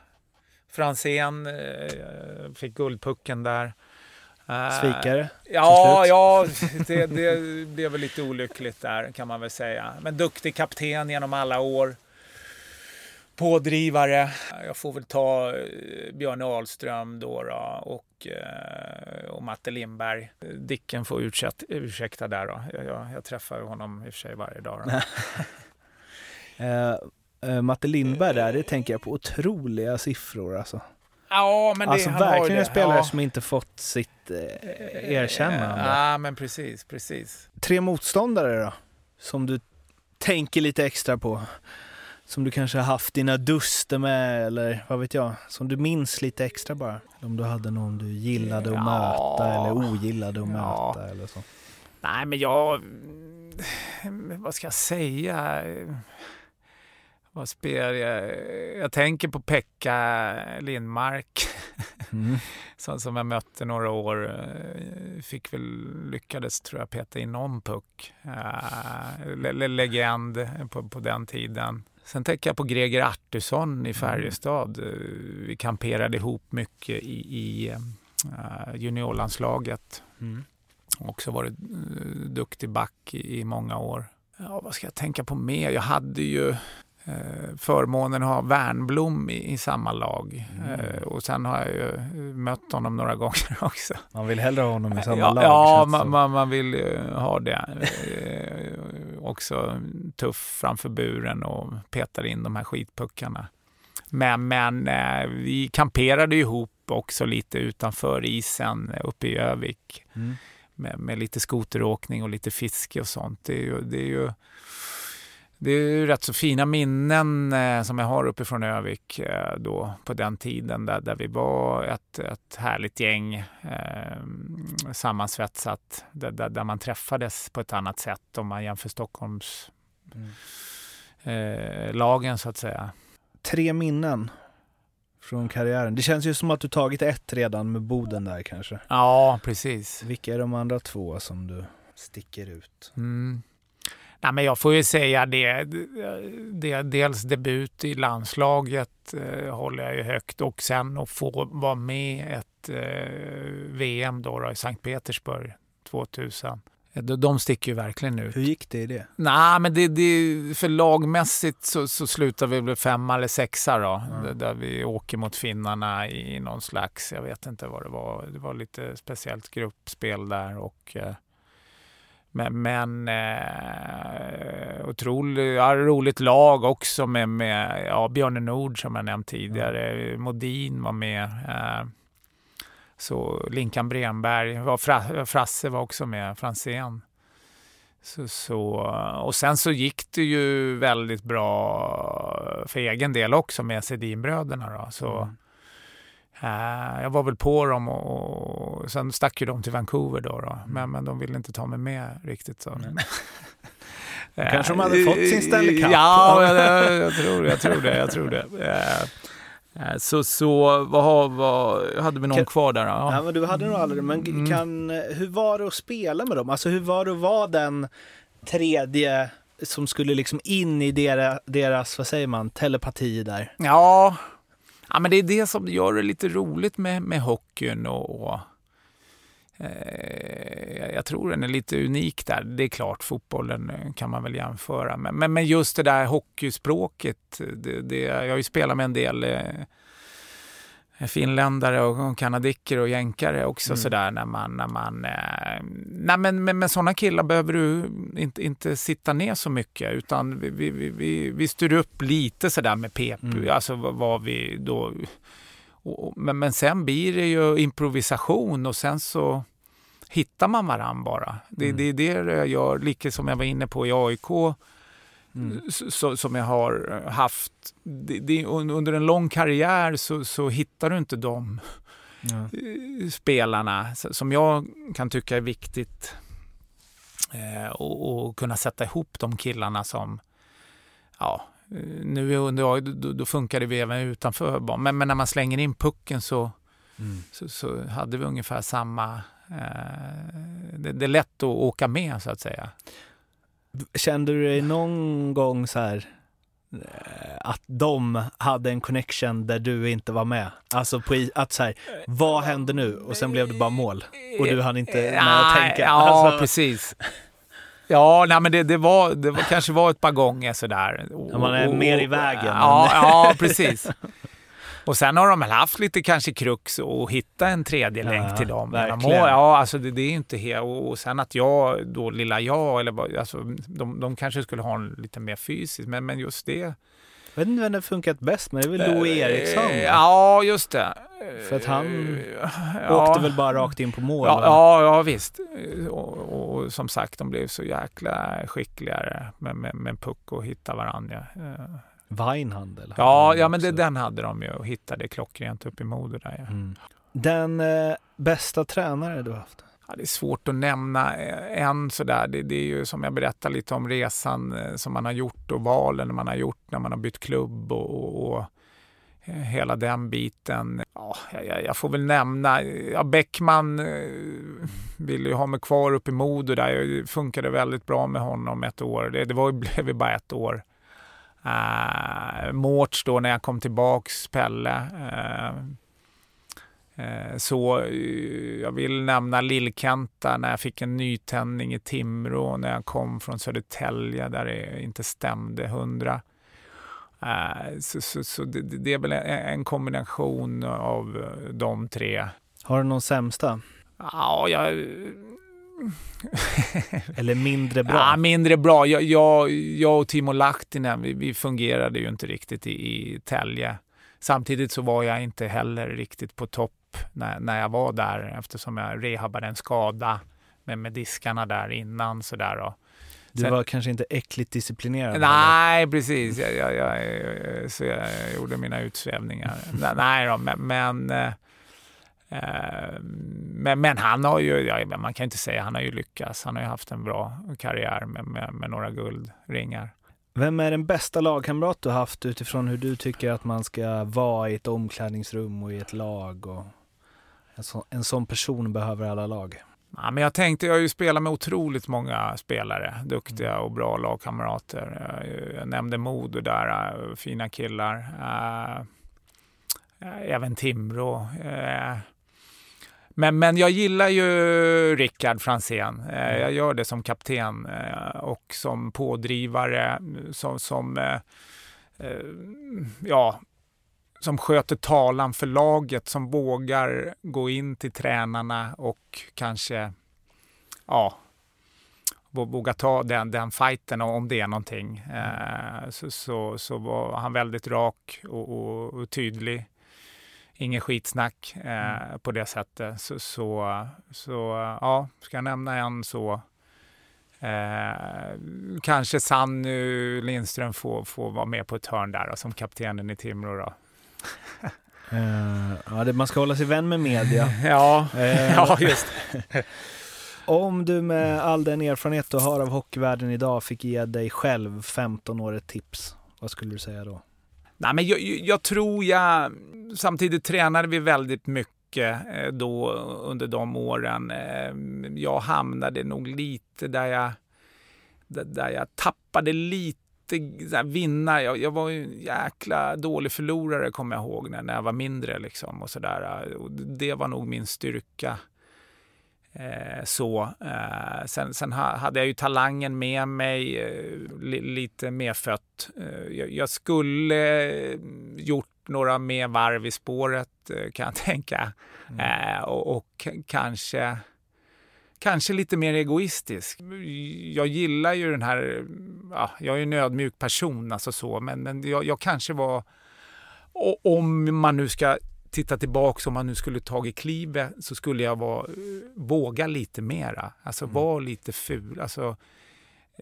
Franzén eh, fick guldpucken där. Eh, Svikare. Ja, ja det, det blev väl lite olyckligt där kan man väl säga. Men duktig kapten genom alla år. Pådrivare. Jag får väl ta eh, Björn Ahlström då, då och, eh, och Matte Lindberg. Dicken får ursäkta, ursäkta där då. Jag, jag, jag träffar honom i och för sig varje dag. Eh, eh, Matte Lindberg där, det tänker jag på otroliga siffror alltså. Ja, men det, alltså han verkligen en spelare ja. som inte fått sitt eh, erkännande. Ja, men precis, precis. Tre motståndare då? Som du tänker lite extra på? Som du kanske har haft dina duster med eller vad vet jag? Som du minns lite extra bara? Om du hade någon du gillade att Ja. möta eller ogillade att Ja. möta eller så. Nej, men jag... Vad ska jag säga? Vad spelar jag? Jag tänker på Pekka Lindmark Mm. som, som jag mötte några år. Eh, Fick väl, lyckades tror jag peta in någon puck. Eh, le- le- legend på, på den tiden. Sen tänker jag på Greger Artursson i Färjestad. Eh, Vi kamperade ihop mycket i, i eh, juniorlandslaget. Mm. Också varit eh, duktig back i, i många år. Ja, vad ska jag tänka på mer? Jag hade ju förmånen att ha Värnblom i, i samma lag. Mm. Eh, och sen har jag ju eh, mött honom några gånger också. Man vill hellre ha honom i samma ja, lag. ja man, man, man vill ju ha det. Eh, också tuff framför buren och petar in de här skitpuckarna. Men, men eh, vi kamperade ihop också lite utanför isen uppe i Övik Mm. med, med lite skoteråkning och lite fiske och sånt. Det är ju, det är ju, det är ju rätt så fina minnen eh, som jag har uppifrån Övik eh, då på den tiden där, där vi var ett, ett härligt gäng eh, sammansvetsat där, där, där man träffades på ett annat sätt om man jämför Stockholms Mm. eh, lagen så att säga. Tre minnen från karriären. Det känns ju som att du tagit ett redan med Boden där kanske. Ja, precis. Vilka är de andra två som du sticker ut? Mm. Nej, men jag får ju säga det, det dels debut i landslaget eh, håller jag ju högt och sen att få vara med ett eh, VM då, då i Sankt Petersburg 2000. Eh, De, de sticker ju verkligen ut. Hur gick det i det? Nej, men det, det, för lagmässigt så, så slutar vi väl femma eller sexa då. Där, där vi åker mot finnarna i någon slags, jag vet inte vad det var. Det var lite speciellt gruppspel där och eh, men, men eh, otroligt ja, roligt lag också med, med ja, Björne Nord som jag nämnt tidigare. Modin var med. Eh, så Linkan Bremberg, var Fra, Frasse var också med, Franzén. Så, så, och sen så gick det ju väldigt bra för egen del också med Sedinbröderna. Då. Så, eh, jag var väl på dem och, och sen stack ju de till Vancouver då. då. Men, men de ville inte ta mig med riktigt. Så. Eh, Kanske de hade fått sin Stanley Cup. Ja, jag, jag, tror, jag tror det. Jag tror det. Eh, eh, Så, så vad, vad hade vi någon Kan- kvar där? Ja, men du hade nog aldrig men Mm. kan, hur var det att spela med dem? Alltså hur var det att vara den tredje som skulle liksom in i deras, deras vad säger man, telepati där? Ja ja, men det är det som gör det lite roligt med, med hockeyn. Och, och, eh, jag- tror den är lite unik där. Det är klart, fotbollen eh, kan man väl jämföra. Men, men, men just det där hockeyspråket. Det, det, jag har ju spelat med en del eh, finländare och kanadicker och jänkare också Mm. sådär när man, när man eh, nej men med, med sådana killar behöver du inte, inte sitta ner så mycket utan vi, vi, vi- vi, styr upp lite sådär med pep, Mm. alltså vad, vi då och- men, men sen blir det ju improvisation och sen så hittar man varann bara. Det, Mm. det är det jag gör, lika som jag var inne på i AIK Mm. så, som jag har haft. Det, det, un- under en lång karriär så, så hittar du inte de Ja. eh, spelarna som jag kan tycka är viktigt. Eh, och, och kunna sätta ihop de killarna som, ja, eh, nu under då, då funkade vi även utanför banan. Men, men när man slänger in pucken så, Mm. så, så hade vi ungefär samma, eh, det är lätt att åka med så att säga. Kände du dig någon gång så här eh, att de hade en connection där du inte var med? Alltså på att så här, vad hände nu? Och sen blev det bara mål. Och du hann inte med att tänka. Ja, Alltså, precis. Ja, nej, men det, det, var, det var, kanske var ett par gånger sådär. Ja, man är mer i vägen, Ja, men- ja, precis. Och sen har de väl haft lite kanske krux och hitta en tredje Ja, länk till dem. De verkligen. har- Ja, alltså det, det är inte helt... Och och sen att jag, då lilla jag, eller alltså, de, de kanske skulle ha en lite mer fysiskt, men, men just det. Jag vet inte vem det funkat bäst med, det är väl Eriksson? Eh, va? Ja, just det. För att han Ja. Åkte väl bara rakt in på mål? Ja, ja, ja visst. Och, och som sagt, de blev så jäkla skickligare med, med, med puck och hitta varandra. Weinhandel. Ja, ja men det, den hade de ju och hittade klockrent upp i Modo där. Ja. Mm. Den eh, bästa tränare du haft? Ja, det är svårt att nämna eh, en sådär. Det, det är ju som jag berättade lite om resan eh, som man har gjort och valen man har gjort när man har bytt klubb och, och, och eh, hela den biten. Ja, jag, jag får väl nämna, ja, Bäckman ville ju ha mig kvar uppe i Modo där. Det funkade väldigt bra med honom ett år. Det, det var, blev ju bara ett år. Uh, Mårts då när jag kom tillbaks, Pelle. eh, Eh, Så jag vill nämna Lillkenta när jag fick en nytändning i Timrå när jag kom från Södertälje där det inte stämde hundra. Så, så, så det, det är väl en, kombination av de tre. Har du någon sämsta? Ja, jag... Eller mindre bra? Ja, mindre bra. Jag, jag, jag och Timo Lahtinen, vi, vi fungerade ju inte riktigt i, i Tälje. Samtidigt så var jag inte heller riktigt på topp när, när jag var där eftersom jag rehabade en skada med, med diskarna där innan. Sådär, och, du sen- var kanske inte äckligt disciplinerad? Nej, precis. Jag, jag, jag, så jag gjorde mina utsvävningar. Nej, då, men... men eh, men, men han har ju, ja, man kan inte säga han har ju lyckats. Han har ju haft en bra karriär med, med, med några guldringar. Vem är den bästa lagkamrat du haft utifrån hur du tycker att man ska vara i ett omklädningsrum och i ett lag? Och en, sån, en sån person behöver alla lag. Ja, men jag tänkte, jag har ju spelat med otroligt många spelare, duktiga och bra lagkamrater. Jag, nämnde Modo där, äh, fina killar. Äh, även Timrå. Men, men jag gillar ju Rickard Fransén. Äh, jag gör det som kapten äh, och som pådrivare, som, som äh, ja, som sköter talan för laget, som vågar gå in till tränarna och kanske ja, vå- våga ta den, den fighten om det är någonting. Eh, så, så, så var han väldigt rak och, och, och tydlig. Ingen skitsnack eh, på det sättet. Så, så, så ja, ska jag nämna en så Eh, kanske Sanny Lindström får, får vara med på ett hörn där då, som kaptenen i Timrå. Då. Eh, ja, det, man ska hålla sig vän med media. Ja, Eh, ja just Om du med all den erfarenhet du har av hockeyvärlden idag fick ge dig själv 15 år ett tips, vad skulle du säga då? Nej, men jag, jag tror jag... Samtidigt tränade vi väldigt mycket eh, då under de åren. Eh, jag hamnade nog lite där jag, där- jag tappade lite vinna. Jag, jag var ju en jäkla dålig förlorare kommer jag ihåg när, när jag var mindre. Liksom, och så där. Och det var nog min styrka. Eh, så. Eh, sen sen ha, hade jag ju talangen med mig, eh, li, lite medfött. Jag, skulle gjort några mer varv i spåret kan jag tänka. Mm. Och, och kanske, kanske lite mer egoistisk. Jag gillar ju den här, ja, jag är ju en ödmjuk person alltså så, men, men jag, jag kanske var, om man nu ska titta tillbaka, om man nu skulle tagit klivet så skulle jag vara, eh, våga lite mera. Alltså vara lite ful. Alltså,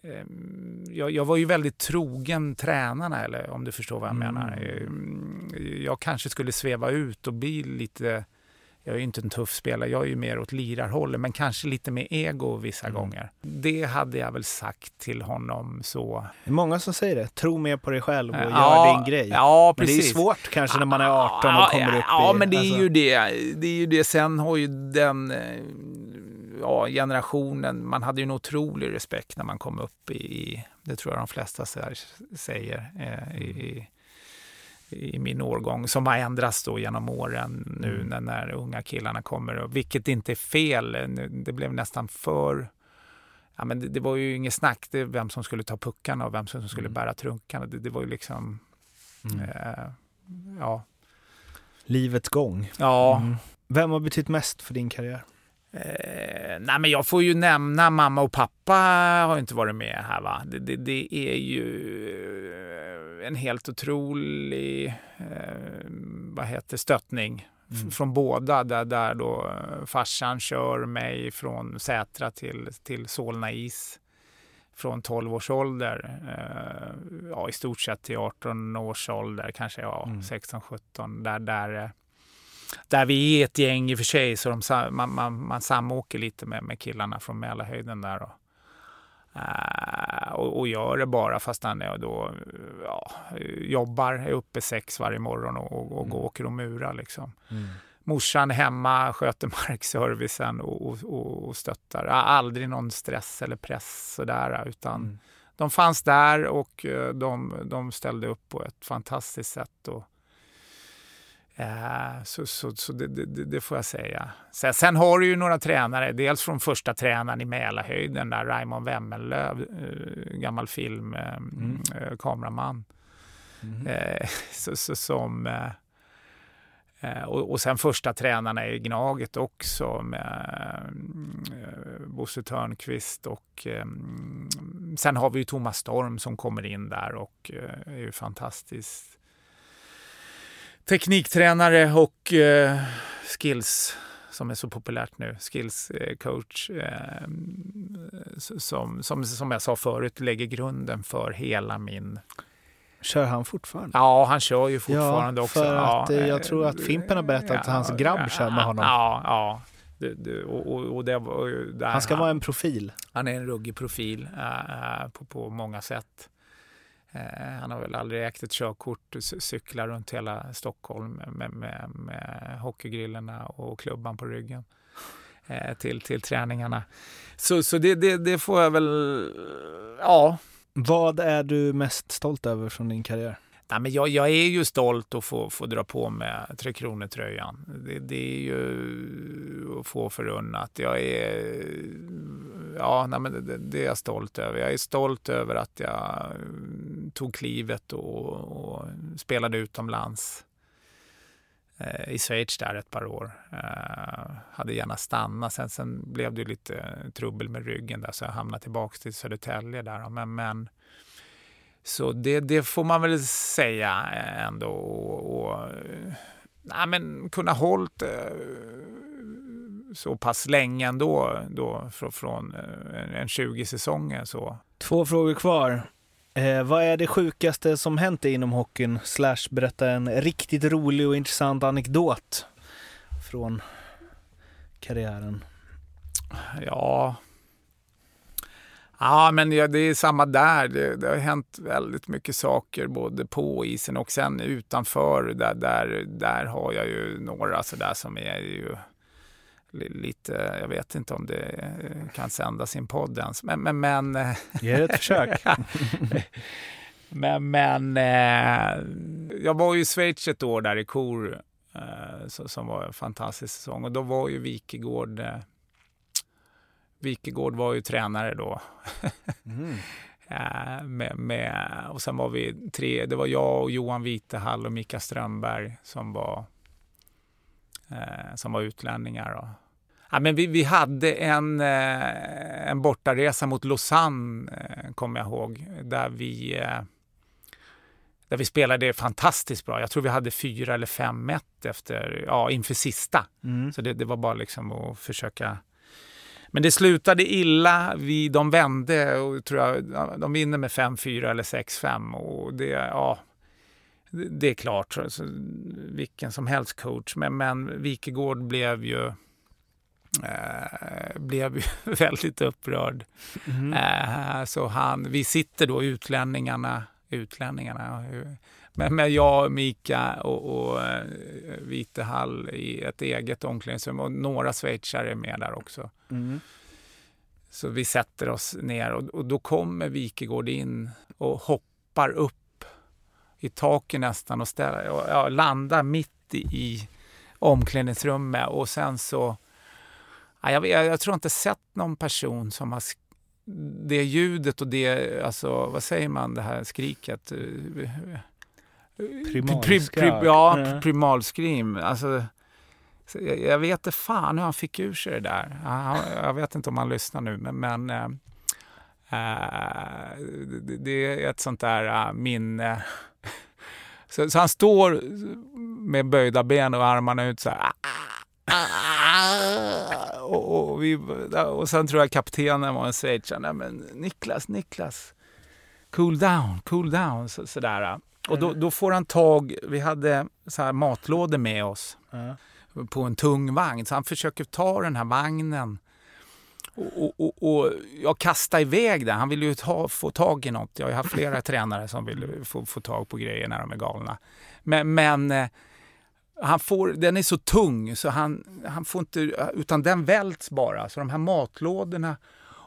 ehm, jag, jag var ju väldigt trogen tränarna, eller om du förstår vad jag menar. Ehm, Jag kanske skulle sväva ut och bli lite, jag är ju inte en tuff spelare, jag är ju mer åt lirarhållet, men kanske lite med ego vissa gånger. Det hade jag väl sagt till honom så. Det är många som säger det. Tro mer på dig själv och Ja, gör din grej. Ja, men det är svårt kanske när man är 18 Ja, och kommer ja, upp i... Ja, men det är alltså- ju det. Det är ju det. Sen har ju den eh, ja, generationen, man hade ju en otrolig respekt när man kom upp i, det tror jag de flesta sä- säger, eh, i, i min årgång, som har ändrats då genom åren nu Mm. när, när unga killarna kommer. Vilket inte är fel, det blev nästan för Ja, men det, det var ju inget snack, det vem som skulle ta puckarna och vem som skulle Mm. bära trunkarna. Det, det var ju liksom, eh, ja. Livets gång. Ja, Mm. Vem har betytt mest för din karriär? Eh, nej men jag får ju nämna mamma och pappa har ju inte varit med här va. Det, det, det är ju eh, en helt otrolig eh, vad heter stöttning Mm. från båda där, där då eh, farsan kör mig från Sätra till, till Solna is från 12 års ålder, eh, ja i stort sett till 18 års ålder, kanske ja, Mm. 16-17, där, där eh, där vi är ett gäng i och för sig, så de, man, man, man samåker lite med, med killarna från Mälarhöjden där. Och, eh, och, och gör det bara fast han är då, ja, jobbar, är uppe sex varje morgon och, och, och Mm. åker och murar. Liksom. Morsan är hemma, sköter markservicen och, och, och, och stöttar. Aldrig någon stress eller press sådär, utan Mm. de fanns där och eh, de, de ställde upp på ett fantastiskt sätt. Och, så så, så det, det, det får jag säga. Sen, sen har du ju några tränare, dels från första tränaren i Mälarhöjden, där Raymond Wemmelöv, eh, gammal film, eh, eh, Mm. eh, så, så, som eh, Eh, Och, och sen första tränarna i Gnaget också med eh, Bosse Törnqvist och eh, sen har vi ju Thomas Storm som kommer in där och eh, är ju fantastisk tekniktränare och eh, skills som är så populärt nu, skills eh, coach eh, som, som, som jag sa förut lägger grunden för hela min Kör han fortfarande? Ja, han kör ju fortfarande ja, också. för att ja, eh, jag tror att Fimpen har berättat att hans grabb kör med honom. Ja, ja. Det, det, och, och, och det där Han ska vara en profil. han är en ruggig profil äh, på, på många sätt. Eh, han har väl aldrig ägt ett körkort cyklar runt hela Stockholm med, med, med hockeygrillerna och klubban på ryggen eh, till, till träningarna. Så, så det, det, det får jag väl, ja, Vad är du mest stolt över från din karriär? Nej, men jag, jag är ju stolt att få, få dra på med Tre Kronor-tröjan. Det, det är ju att få förunnat. Jag är, ja, nej, men det, det är jag stolt över. Jag är stolt över att jag mm, tog klivet och, och spelade utomlands eh, i Schweiz där ett par år. Eh, hade gärna stannat. Sen, sen blev det lite trubbel med ryggen där så jag hamnade tillbaka till Södertälje där. Men, men så det, det får man väl säga eh, ändå. Och, och, nej, men kunna hållit eh, så pass länge ändå då, från, från eh, en 20 säsonger. Så. Två frågor kvar. Eh, vad är det sjukaste som hänt dig inom hockeyn? Slash berätta en riktigt rolig och intressant anekdot från karriären. Ja, ja men det är samma där. Det, det har hänt väldigt mycket saker både på isen och sen utanför. Där, där, där har jag ju några sådär som är ju lite, jag vet inte om det eh, kan sändas i en podd ens. Men, men, men eh, Ge det ett försök. Men, men eh, jag var ju i Schweiz ett år där i Kor eh, så, som var en fantastisk säsong och då var ju Wikegård eh, Wikegård var ju tränare då. Mm. Med, med, och sen var vi tre, det var jag och Johan Vitehall och Mika Strömberg som var, eh, som var utlänningar. Och, ja, men vi, vi hade en, eh, en bortaresa mot Lausanne, eh, kommer jag ihåg, där vi eh, där vi spelade fantastiskt bra. Jag tror vi hade fyra eller fem 1 efter, ja, inför sista. Mm. Så det, det var bara liksom att försöka men det slutade illa. Vi, de vände och tror jag, de vinner med 5-4 eller 6-5. Och det, ja, det är klart, vilken som helst coach. Men, men Wikegård blev ju, eh, blev väldigt upprörd. Mm. Eh, så han, vi sitter då utlänningarna, utlänningarna men, men jag, Mika och, och uh, Vitehall i ett eget omklädningsrum och några schweizare är med där också. Mm. Så vi sätter oss ner och, och då kommer Wikegård in och hoppar upp i taket nästan och, ställer, och ja, landar mitt i, i omklädningsrummet och sen så... Ja, jag, jag, jag tror inte sett någon person som har det ljudet och det, alltså vad säger man, det här skriket? Primalskrap. ja, Mm. primalskrim. Alltså, så jag, jag vet inte fan hur han fick ur sig det där. Han, jag vet inte om han lyssnar nu, men, men äh, äh, det, det är ett sånt där äh, minne. Så, så, han står med böjda ben och armarna ut så här. Och, och, vi, och sen tror jag kaptenen var en schweizare. Nej men Niklas, Niklas. Cool down, cool down. Så, sådär. Och då, då, får han tag, vi hade så här matlådor med oss Ja. på en tung vagn. Så han försöker ta den här vagnen och, och, och, jag kastar iväg den. Han vill ju ta, få tag i något. Jag har haft flera tränare som vill få, få tag på grejer när de är galna. Men, men eh, han får, den är så tung så han, han får inte, utan den välts bara. Så de här matlådorna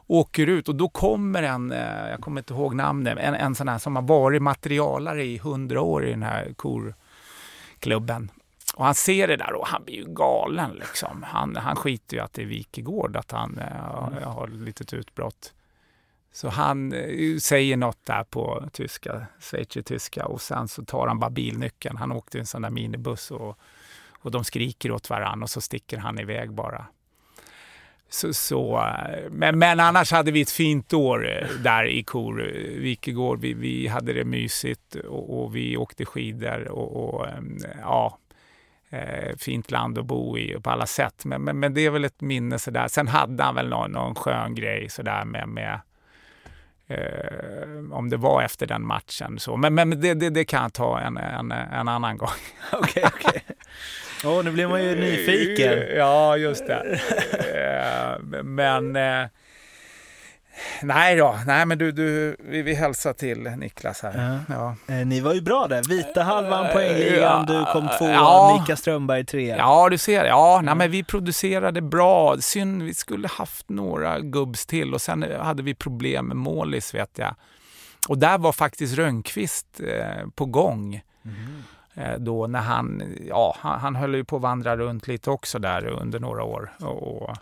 åker ut och då kommer en, eh, jag kommer inte ihåg namnet, en, en sån här som har varit materialare i hundra år i den här korklubben. Och han ser det där och han blir ju galen liksom. Han, han skiter ju att det är Wikegård, att han eh, har ett litet utbrott. Så han eh, säger något där på tyska, schweizertyska och sen så tar han bara bilnyckeln. Han åkte i en sån där minibuss och, och de skriker åt varandra och så sticker han iväg bara. Så, så, eh, men, men annars hade vi ett fint år eh, där i Kor. Vi, vi hade det mysigt och, och vi åkte skidor och, och ehm, ja, fint land att bo i på alla sätt. Men, men, men det är väl ett minne sådär. Sen hade han väl någon, någon skön grej sådär med, med eh, om det var efter den matchen. Så. Men, men det, det, det kan jag ta en, en, en annan gång. Okej, okej. Åh, nu blir man ju nyfiken. Ja, just det. Eh, men... Eh, nej då, nej men du, du vi, vi hälsar till Niklas här. Ja. Eh, Ni var ju bra där. Vita halvan poängligan, du kom tvåa, Ja. Mika Strömberg trea. Ja, du ser. Ja, nej, men vi producerade bra. Synd, vi skulle haft några gubbs till och sen hade vi problem med målis vet jag. Och där var faktiskt Rönnqvist eh, på gång. Eh, då när han, ja, han, han höll ju på att vandra runt lite också där under några år. Och, och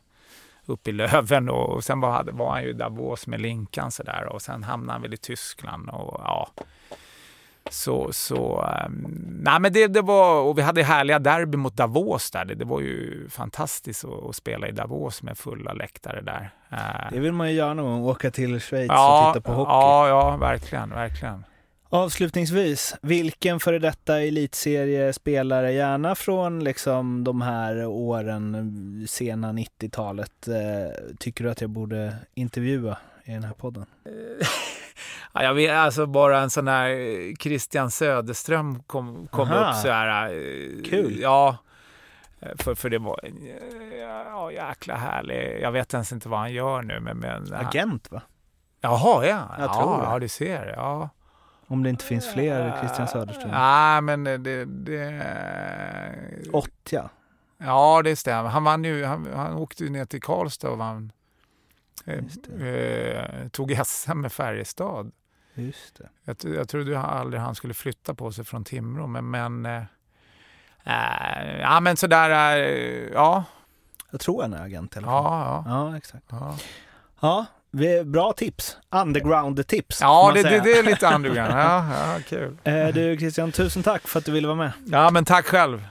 upp i Löven och sen var, var han ju i Davos med Linkan så där och sen hamnade han väl i Tyskland och ja. Så, så, um, nej men det, det var, och vi hade härliga derby mot Davos där. Det, det var ju fantastiskt att, att spela i Davos med fulla läktare där. Eh, Det vill man ju göra någon gång, åka till Schweiz ja, och titta på hockey. Ja, ja, verkligen, verkligen. Avslutningsvis, vilken före detta elitseriespelare, gärna från liksom de här åren, sena 90-talet, eh, tycker du att jag borde intervjua i den här podden? Ja, jag vet, alltså bara en sån här eh, Christian Söderström kom, kom Aha. upp så här. eh, Kul. Ja, för, för det var en ja, jäkla härlig. Jag vet ens inte vad han gör nu. Men, men, Agent va? Jaha, ja. Jag tror ja, det. ja, du ser. Ja. Om det inte finns fler Christian Söderström. Nej, men det... det Ottja. Ja, det stämmer. Han vann ju, han, han åkte ju ner till Karlstad och vann. Eh, eh, tog SM med Färjestad. Just det. Jag, jag trodde aldrig han skulle flytta på sig från Timrå, men, men eh, eh, ja, men sådär, eh, ja, Jag tror han är agent i alla fall. ja, ja, Ja, exakt. ja. Ja, Bra tips. Underground-tips. Ja, det, det, det är lite underground. Ja, ja, kul. Eh, Du Christian, tusen tack för att du ville vara med. Ja, men tack själv.